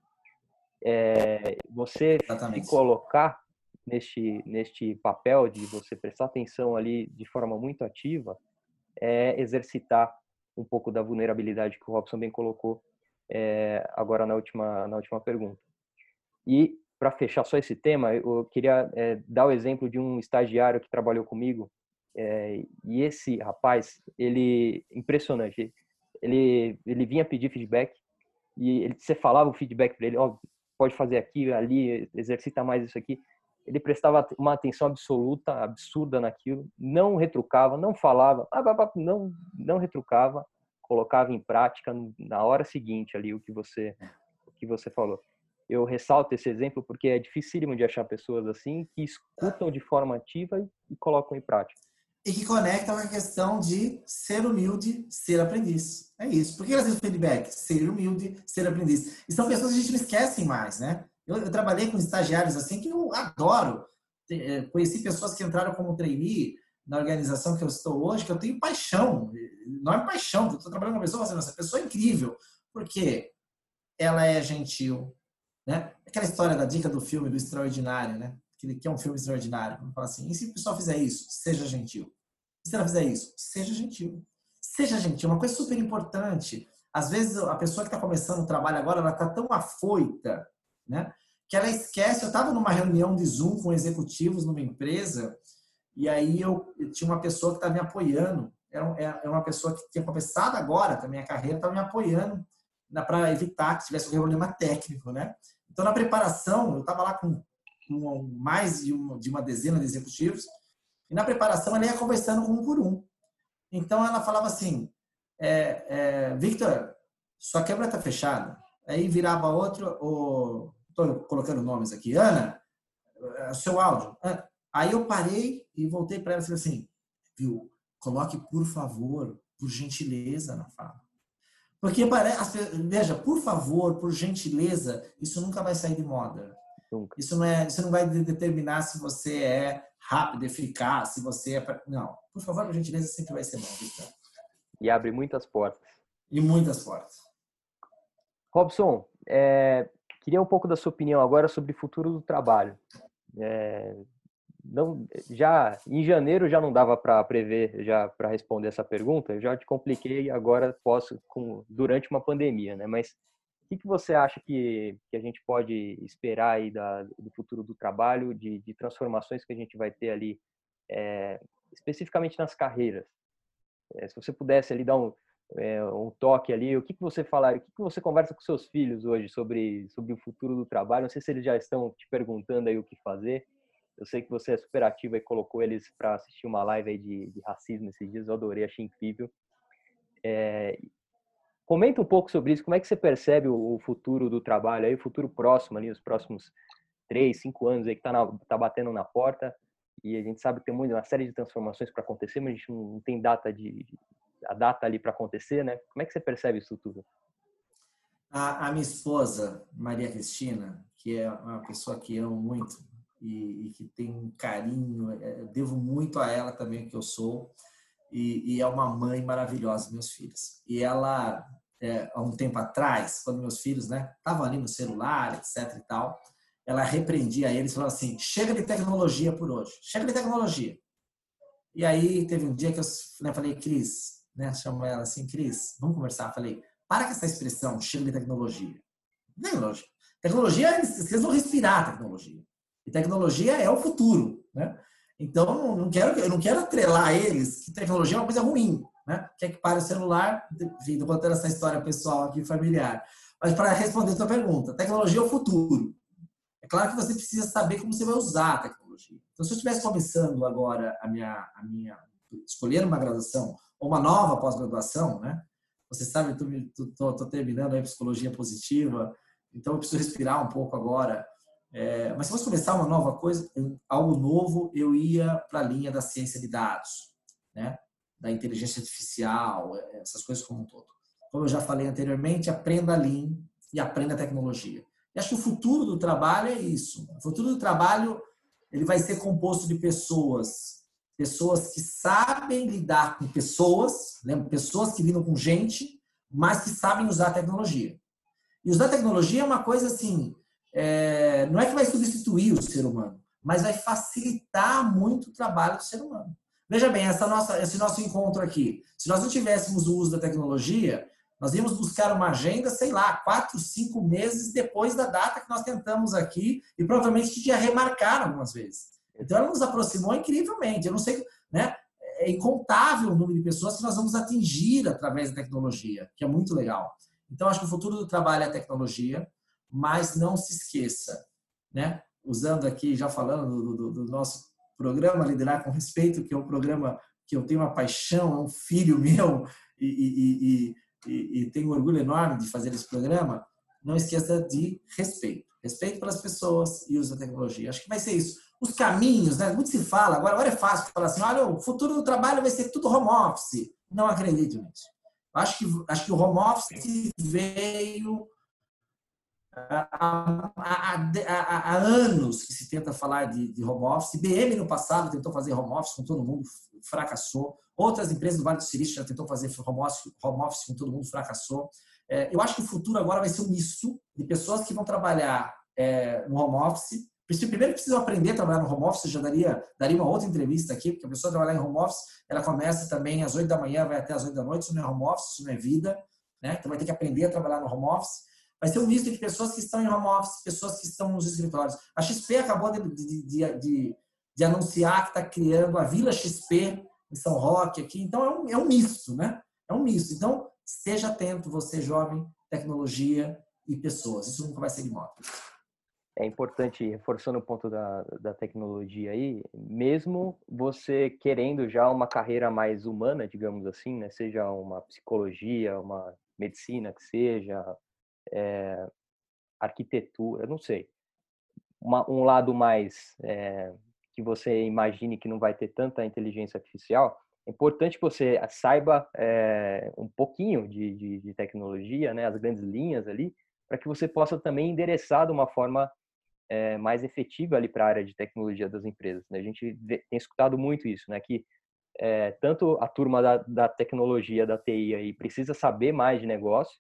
é, você Exatamente. se colocar neste, neste papel de você prestar atenção ali de forma muito ativa, é exercitar um pouco da vulnerabilidade que o Robson bem colocou é, agora na última, na última pergunta. E, para fechar só esse tema, eu queria é, dar o exemplo de um estagiário que trabalhou comigo, é, e esse rapaz, ele, impressionante, ele, ele vinha pedir feedback, e ele, você falava o feedback para ele, ó, pode fazer aqui, ali, exercita mais isso aqui. Ele prestava uma atenção absoluta, absurda naquilo, não retrucava, não falava, não, não retrucava, colocava em prática na hora seguinte ali o que você, o que você falou. Eu ressalto esse exemplo porque é dificílimo de achar pessoas assim que escutam de forma ativa e, colocam em prática e que conecta com a questão de ser humilde, ser aprendiz. É isso. Por que elas dizem feedback? Ser humilde, ser aprendiz. E são pessoas que a gente não esquece mais, né? Eu, eu trabalhei com estagiários assim que eu adoro. Eh, conheci pessoas que entraram como trainee na organização que eu estou hoje, que eu tenho paixão, enorme paixão, eu estou trabalhando com uma pessoa, fazendo essa pessoa é incrível, porque ela é gentil, né? Aquela história da dica do filme do extraordinário, né? Que, é um filme extraordinário. Fala assim, e se o pessoal fizer isso, seja gentil se ela fizer isso? Seja gentil. Seja gentil, uma coisa super importante. Às vezes a pessoa que está começando o trabalho agora, ela está tão afoita, né? Que ela esquece. Eu estava numa reunião de Zoom com executivos numa empresa e aí eu, eu tinha uma pessoa que estava me apoiando. Era, era uma pessoa que tinha começado agora também a carreira, estava me apoiando para evitar que tivesse um problema técnico, né? Então na preparação eu estava lá com, com mais de uma, de uma dezena de executivos e na preparação ela ia conversando um por um. Então ela falava assim: é, é, Victor, sua câmera está fechada. Aí virava outro, estou colocando nomes aqui, Ana, é, seu áudio. Aí eu parei e voltei para ela e assim, viu, coloque por favor, por gentileza na fala. Porque veja, por favor, por gentileza, isso nunca vai sair de moda. Nunca. Isso não é, isso não vai determinar se você é rápido, eficaz, se você é, não. Por favor, por gentileza sempre vai ser bom. Então. E abre muitas portas. E muitas portas. Robson, é, queria um pouco da sua opinião agora sobre o futuro do trabalho. É, não, já em janeiro já não dava para prever, já para responder essa pergunta. Eu já te compliquei agora posso com durante uma pandemia, né? Mas o que, que você acha que, que a gente pode esperar aí da, do futuro do trabalho, de, de transformações que a gente vai ter ali, é, especificamente nas carreiras? É, se você pudesse ali dar um, é, um toque ali, o que, que você fala, o que, que você conversa com seus filhos hoje sobre, sobre o futuro do trabalho? Não sei se eles já estão te perguntando aí o que fazer. Eu sei que você é super ativa e colocou eles para assistir uma live aí de, de, racismo esses dias. Eu adorei, achei incrível. É, comenta um pouco sobre isso. Como é que você percebe o, futuro do trabalho aí, o futuro próximo ali, os próximos três, cinco anos aí que está tá batendo na porta. E a gente sabe que tem uma série de transformações para acontecer, mas a gente não tem data de, a data ali para acontecer, né? Como é que você percebe isso tudo? A, a, minha esposa, Maria Cristina, que é uma pessoa que amo muito, e, e, que tem um carinho, é, devo muito a ela também que eu sou e, e é uma mãe maravilhosa meus filhos. E ela é, há um tempo atrás, quando meus filhos, né, estavam ali no celular, etc e tal, ela repreendia eles, falando assim: "Chega de tecnologia por hoje. Chega de tecnologia". E aí teve um dia que eu né, falei: "Cris, né, chamo ela assim, Cris, vamos conversar". Falei: "Para com essa expressão, chega de tecnologia". Lógico. Tecnologia, vocês vão respirar tecnologia. E tecnologia é o futuro, né? Então, não quero, eu não quero atrelar eles que tecnologia é uma coisa ruim, né? Quer que pare o celular? Enfim, contando essa história pessoal aqui, familiar. Mas para responder a sua pergunta, tecnologia é o futuro. É claro que você precisa saber como você vai usar a tecnologia. Então, se eu estivesse começando agora a minha, a minha escolher uma graduação ou uma nova pós-graduação, né? Você sabe, estou terminando a psicologia positiva, então eu preciso respirar um pouco agora é, mas se fosse começar uma nova coisa, algo novo, eu ia para a linha da ciência de dados, né? Da inteligência artificial, é, essas coisas como um todo. Como eu já falei anteriormente, aprenda Lean e aprenda tecnologia. E acho que o futuro do trabalho é isso. O futuro do trabalho ele vai ser composto de pessoas, pessoas que sabem lidar com pessoas, lembra? pessoas que lidam com gente, mas que sabem usar tecnologia. E usar tecnologia é uma coisa assim, é, não é que vai substituir o ser humano, mas vai facilitar muito o trabalho do ser humano. Veja bem, essa nossa, esse nosso encontro aqui, se nós não tivéssemos o uso da tecnologia, nós íamos buscar uma agenda, sei lá, quatro, cinco meses depois da data que nós tentamos aqui e provavelmente ia remarcar algumas vezes. Então, ela nos aproximou incrivelmente. Eu não sei, né? É incontável o número de pessoas que nós vamos atingir através da tecnologia, que é muito legal. Então, acho que o futuro do trabalho é a tecnologia mas não se esqueça, né? Usando aqui, já falando do, do, do nosso programa Liderar com Respeito, que é um programa que eu tenho uma paixão, é um filho meu e, e, e, e tenho um orgulho enorme de fazer esse programa, não esqueça de respeito. Respeito pelas pessoas e uso da tecnologia. Acho que vai ser isso. Os caminhos, né? Muito se fala, agora, agora é fácil falar assim, olha, o futuro do trabalho vai ser tudo home office. Não acredito nisso. Acho que, acho que o home office veio Há, há, há, há, anos que se tenta falar de, de, home office. IBM no passado tentou fazer home office com todo mundo, fracassou. Outras empresas do Vale do Silício já tentou fazer home office, home office com todo mundo, fracassou. É, eu acho que o futuro agora vai ser um misto de pessoas que vão trabalhar é, no home office. Primeiro precisam aprender a trabalhar no home office, já daria, daria uma outra entrevista aqui, porque a pessoa trabalhar em home office, ela começa também às 8 da manhã, vai até às 8 da noite, isso não é home office, isso não é vida. Né? Então vai ter que aprender a trabalhar no home office vai ser um misto de pessoas que estão em home office, pessoas que estão nos escritórios. A XP acabou de, de, de, de, anunciar que está criando a Vila XP em São Roque aqui. Então é um, é um misto, né? É um misto. Então esteja atento, você jovem, tecnologia e pessoas. Isso nunca vai ser de moda. É importante, reforçando o ponto da, da tecnologia aí, mesmo você querendo já uma carreira mais humana, digamos assim, né? seja uma psicologia, uma medicina que seja, é, arquitetura, não sei. Uma, um lado mais é, que você imagine que não vai ter tanta inteligência artificial, é importante que você saiba é, um pouquinho de, de, de, tecnologia, né, as grandes linhas ali, para que você possa também endereçar de uma forma é, mais efetiva ali para a área de tecnologia das empresas. Né? A gente vê, tem escutado muito isso, né, que é, tanto a turma da, da, tecnologia, da TI aí, precisa saber mais de negócio,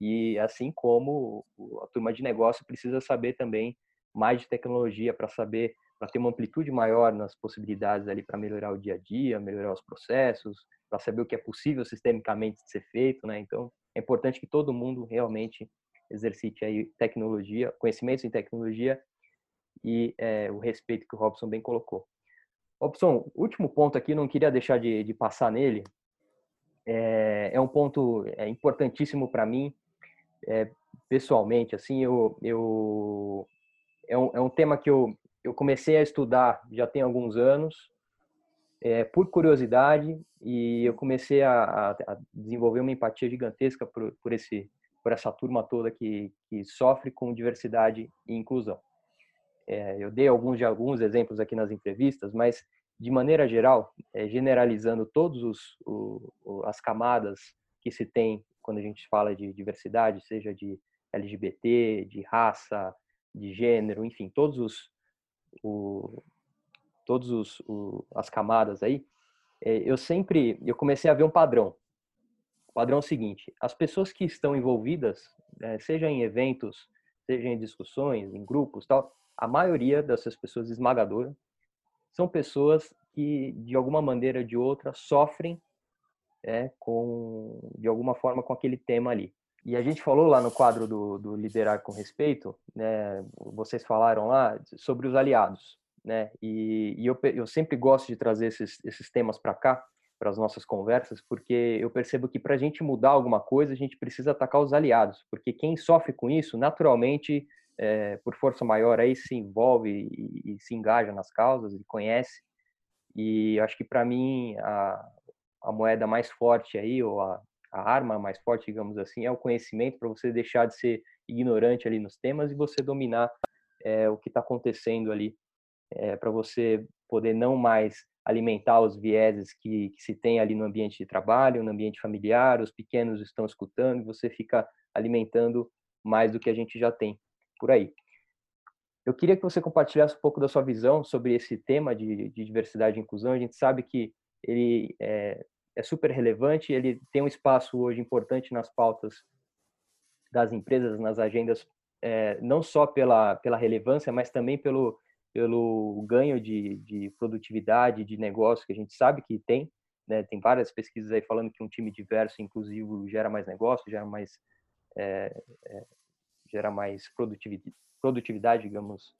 e assim como a turma de negócio precisa saber também mais de tecnologia para saber para ter uma amplitude maior nas possibilidades ali para melhorar o dia a dia, melhorar os processos, para saber o que é possível sistemicamente ser feito, né? Então, é importante que todo mundo realmente exercite aí tecnologia, conhecimentos em tecnologia e é, o respeito que o Robson bem colocou. Robson, último ponto aqui, não queria deixar de, de passar nele, é, é, um ponto é, importantíssimo para mim, é, pessoalmente, assim, eu, eu é, um, é um tema que eu, eu comecei a estudar já tem alguns anos, é, por curiosidade, e eu comecei a, a, desenvolver uma empatia gigantesca por, por, esse, por essa turma toda que, que sofre com diversidade e inclusão. É, eu dei alguns de alguns exemplos aqui nas entrevistas, mas de maneira geral, é, generalizando o, as camadas que se tem quando a gente fala de diversidade, seja de LGBT, de raça, de gênero, enfim, todos os o, todos os o, as camadas aí, é, eu sempre eu comecei a ver um padrão. O padrão é o seguinte: as pessoas que estão envolvidas, é, seja em eventos, seja em discussões, em grupos, tal, a maioria dessas pessoas esmagadoras são pessoas que de alguma maneira ou de outra sofrem é, com de alguma forma com aquele tema ali. E a gente falou lá no quadro do, do Liderar com Respeito, né, vocês falaram lá sobre os aliados. Né, e, e eu, eu sempre gosto de trazer esses, esses temas para cá, para as nossas conversas, porque eu percebo que para a gente mudar alguma coisa, a gente precisa atacar os aliados, porque quem sofre com isso, naturalmente, é, por força maior, aí se envolve e, e, se engaja nas causas e conhece. E acho que para mim a, a moeda mais forte aí, ou a, a arma mais forte, digamos assim, é o conhecimento para você deixar de ser ignorante ali nos temas e você dominar é, o que está acontecendo ali, é, para você poder não mais alimentar os vieses que, que, se tem ali no ambiente de trabalho, no ambiente familiar, os pequenos estão escutando, e você fica alimentando mais do que a gente já tem por aí. Eu queria que você compartilhasse um pouco da sua visão sobre esse tema de, de diversidade e inclusão. A gente sabe que ele é, é super relevante, ele tem um espaço hoje importante nas pautas das empresas, nas agendas, é, não só pela, pela relevância, mas também pelo, pelo ganho de, de produtividade, de negócio que a gente sabe que tem. Né? Tem várias pesquisas aí falando que um time diverso e inclusivo gera mais negócio, gera mais, é, é, gera mais produtividade, produtividade, digamos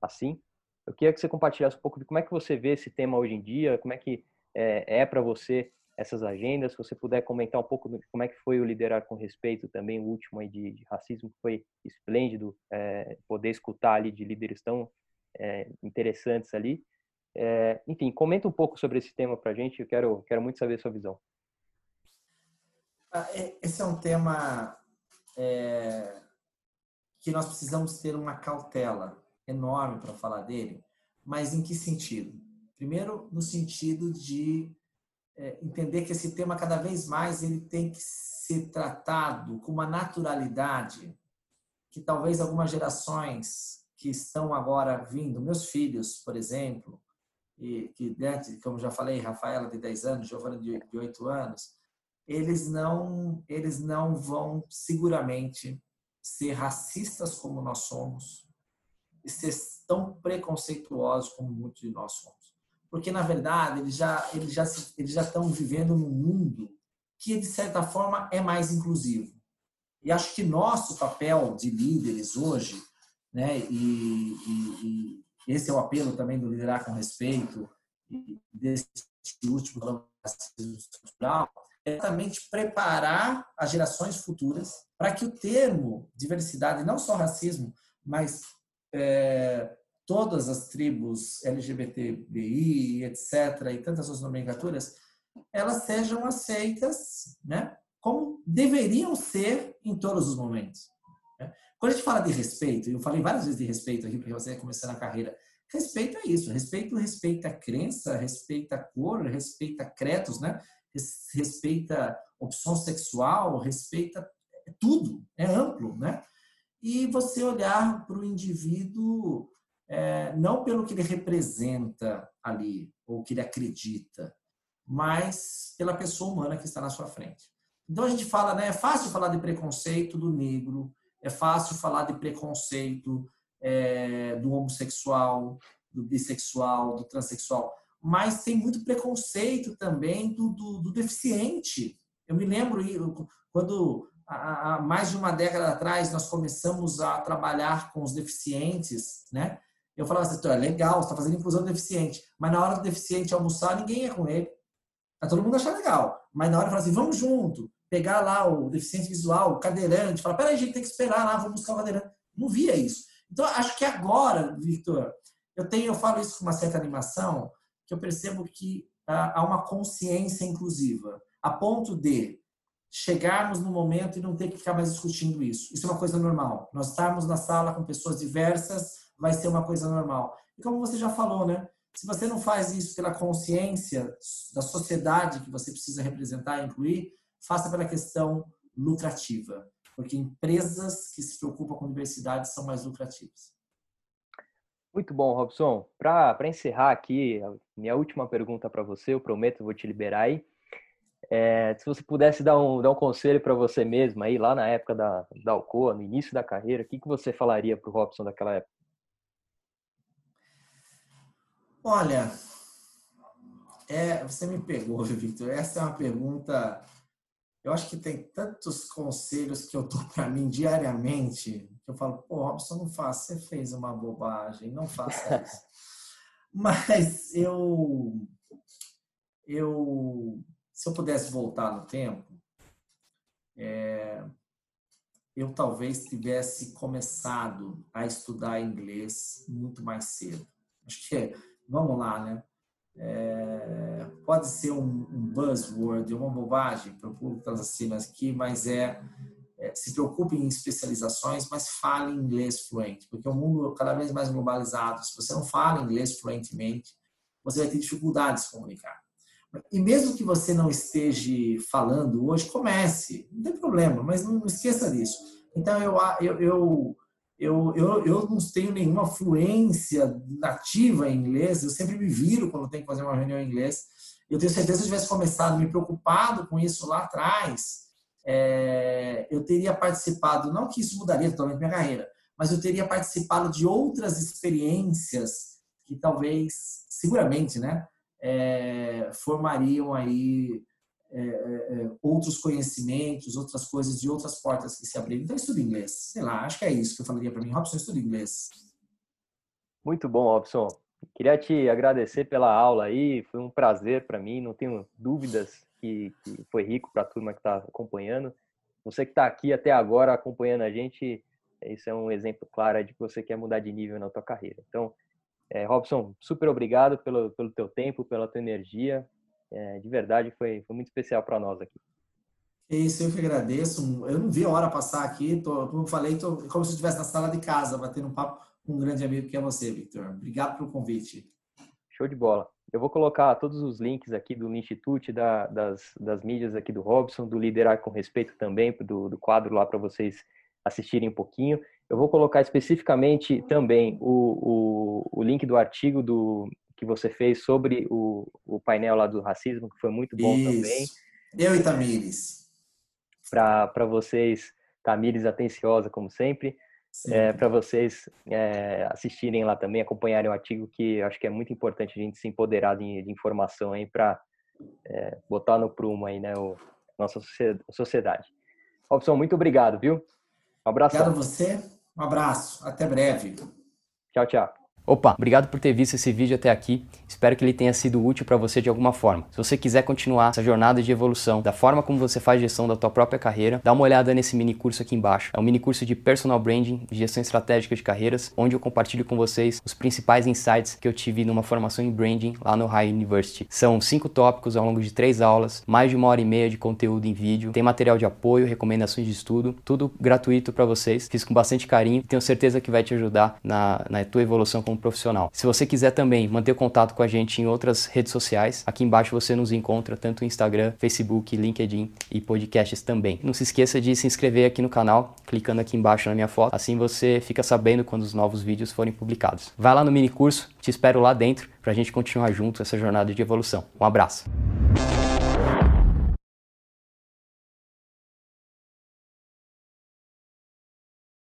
assim. Eu queria que você compartilhasse um pouco de como é que você vê esse tema hoje em dia, como é que é, é para você essas agendas. Se você puder comentar um pouco como é que foi o Liderar com Respeito também, o último aí de, de racismo, foi esplêndido, é, poder escutar ali de líderes tão é, interessantes ali. É, enfim, comenta um pouco sobre esse tema para a gente, eu quero, quero muito saber a sua visão. Ah, esse é um tema que nós precisamos ter uma cautela enorme para falar dele, mas em que sentido? Primeiro, no sentido de é, entender que esse tema cada vez mais ele tem que ser tratado com uma naturalidade que talvez algumas gerações que estão agora vindo, meus filhos, por exemplo, e que, né, como já falei, Rafaela de 10 anos, Giovana de 8 anos, eles não, eles não vão seguramente ser racistas como nós somos e ser tão preconceituosos como muitos de nós somos porque na verdade eles já eles já eles já estão vivendo num mundo que de certa forma é mais inclusivo. E acho que nosso papel de líderes hoje, né, e, e, e esse é o apelo também do liderar com respeito desse último é exatamente preparar as gerações futuras para que o termo diversidade, não só racismo, mas é, todas as tribos LGBTBI, etc., e tantas outras nomenclaturas, elas sejam aceitas né, como deveriam ser em todos os momentos. Né? Quando a gente fala de respeito, eu falei várias vezes de respeito aqui, porque você começando a carreira, respeita isso, respeito respeita a crença, respeita a cor, respeita credos, né? Respeita opção sexual, respeita tudo, é amplo, né? E você olhar para o indivíduo é, não pelo que ele representa ali, ou que ele acredita, mas pela pessoa humana que está na sua frente. Então a gente fala, né? É fácil falar de preconceito do negro, é fácil falar de preconceito é, do homossexual, do bissexual, do transexual, mas tem muito preconceito também do, do, do deficiente. Eu me lembro quando há mais de uma década atrás nós começamos a trabalhar com os deficientes, né? Eu falava assim, é legal, você está fazendo inclusão deficiente, mas na hora do deficiente almoçar, ninguém ia com ele. Aí todo mundo achava legal. Mas na hora de falar assim, vamos junto, pegar lá o deficiente visual, o cadeirante, falar, peraí, a gente tem que esperar lá, vamos buscar o cadeirante. Não via isso. Então, acho que agora, Victor, eu tenho, eu falo isso com uma certa animação, que eu percebo que ah, há uma consciência inclusiva, a ponto de chegarmos no momento e não ter que ficar mais discutindo isso. Isso é uma coisa normal. Nós estarmos na sala com pessoas diversas vai ser uma coisa normal. E como você já falou, né? Se você não faz isso pela consciência da sociedade que você precisa representar e incluir, faça pela questão lucrativa, porque empresas que se preocupam com diversidade são mais lucrativas. Muito bom, Robson. Para encerrar aqui, minha última pergunta para você, eu prometo, eu vou te liberar aí. É, se você pudesse dar um, dar um conselho para você mesmo aí, lá na época da, da Alcoa, no início da carreira, o que, que você falaria para o Robson daquela época? Olha, é, você me pegou, Victor. Essa é uma pergunta. Eu acho que tem tantos conselhos que eu dou para mim diariamente que eu falo, pô, Robson, não faça, você fez uma bobagem, não faça isso. Mas eu, eu, se eu pudesse voltar no tempo, é, eu talvez tivesse começado a estudar inglês muito mais cedo. Acho que vamos lá, né? É, pode ser um, um, buzzword, uma bobagem para o público que está assistindo aqui, mas é, é, se preocupe em especializações, mas fale inglês fluente, porque o mundo é cada vez mais globalizado. Se você não fala inglês fluentemente, você vai ter dificuldades de se comunicar. E mesmo que você não esteja falando hoje, comece, não tem problema, mas não esqueça disso. Então, eu, eu, eu eu, eu, eu não tenho nenhuma fluência nativa em inglês, eu sempre me viro quando tenho que fazer uma reunião em inglês. Eu tenho certeza que se eu tivesse começado me preocupado com isso lá atrás, é, eu teria participado, não que isso mudaria totalmente minha carreira, mas eu teria participado de outras experiências que talvez, seguramente, né, é, formariam aí é, é, é, outros conhecimentos, outras coisas de outras portas que se abriram. Então, estudo inglês. Sei lá, acho que é isso que eu falaria para mim. Robson, estudo inglês. Muito bom, Robson. Queria te agradecer pela aula aí, foi um prazer para mim, não tenho dúvidas que, que foi rico para a turma que está acompanhando. Você que está aqui até agora acompanhando a gente, isso é um exemplo claro de que você quer mudar de nível na tua carreira. Então, é, Robson, super obrigado pelo, pelo teu tempo, pela tua energia, é, de verdade foi, foi muito especial para nós aqui. É isso, eu que agradeço. Eu não vi a hora passar aqui, tô, como eu falei, tô como se eu estivesse na sala de casa, batendo um papo com um grande amigo que é você, Victor. Obrigado pelo convite. Show de bola. Eu vou colocar todos os links aqui do Instituto, da, das, das mídias aqui do Robson, do Liderar com Respeito também, do, do quadro lá para vocês assistirem um pouquinho. Eu vou colocar especificamente também o, o, o link do artigo do, que você fez sobre o, o painel lá do racismo, que foi muito bom Isso. também. Eu e Tamires. Para vocês, Tamires atenciosa, como sempre, é, para vocês é, assistirem lá também, acompanharem o artigo, que acho que é muito importante a gente se empoderar de, de informação aí para é, botar no prumo aí, né, o, nossa sociedade. Robson, muito obrigado, viu? Um abraço. Obrigado a você, um abraço, até breve. Tchau, tchau. Opa, obrigado por ter visto esse vídeo até aqui. Espero que ele tenha sido útil para você de alguma forma. Se você quiser continuar essa jornada de evolução da forma como você faz gestão da tua própria carreira, dá uma olhada nesse mini curso aqui embaixo. É um mini curso de personal branding, de gestão estratégica de carreiras, onde eu compartilho com vocês os principais insights que eu tive numa formação em branding lá no High University. São cinco tópicos ao longo de três aulas, mais de uma hora e meia de conteúdo em vídeo, tem material de apoio, recomendações de estudo, tudo gratuito para vocês. Fiz com bastante carinho e tenho certeza que vai te ajudar na, na tua evolução como profissional. Se você quiser também manter contato com a gente em outras redes sociais, aqui embaixo você nos encontra tanto no Instagram, Facebook, LinkedIn e podcasts também. Não se esqueça de se inscrever aqui no canal, clicando aqui embaixo na minha foto, assim você fica sabendo quando os novos vídeos forem publicados. Vai lá no mini curso, te espero lá dentro para a gente continuar junto essa jornada de evolução. Um abraço.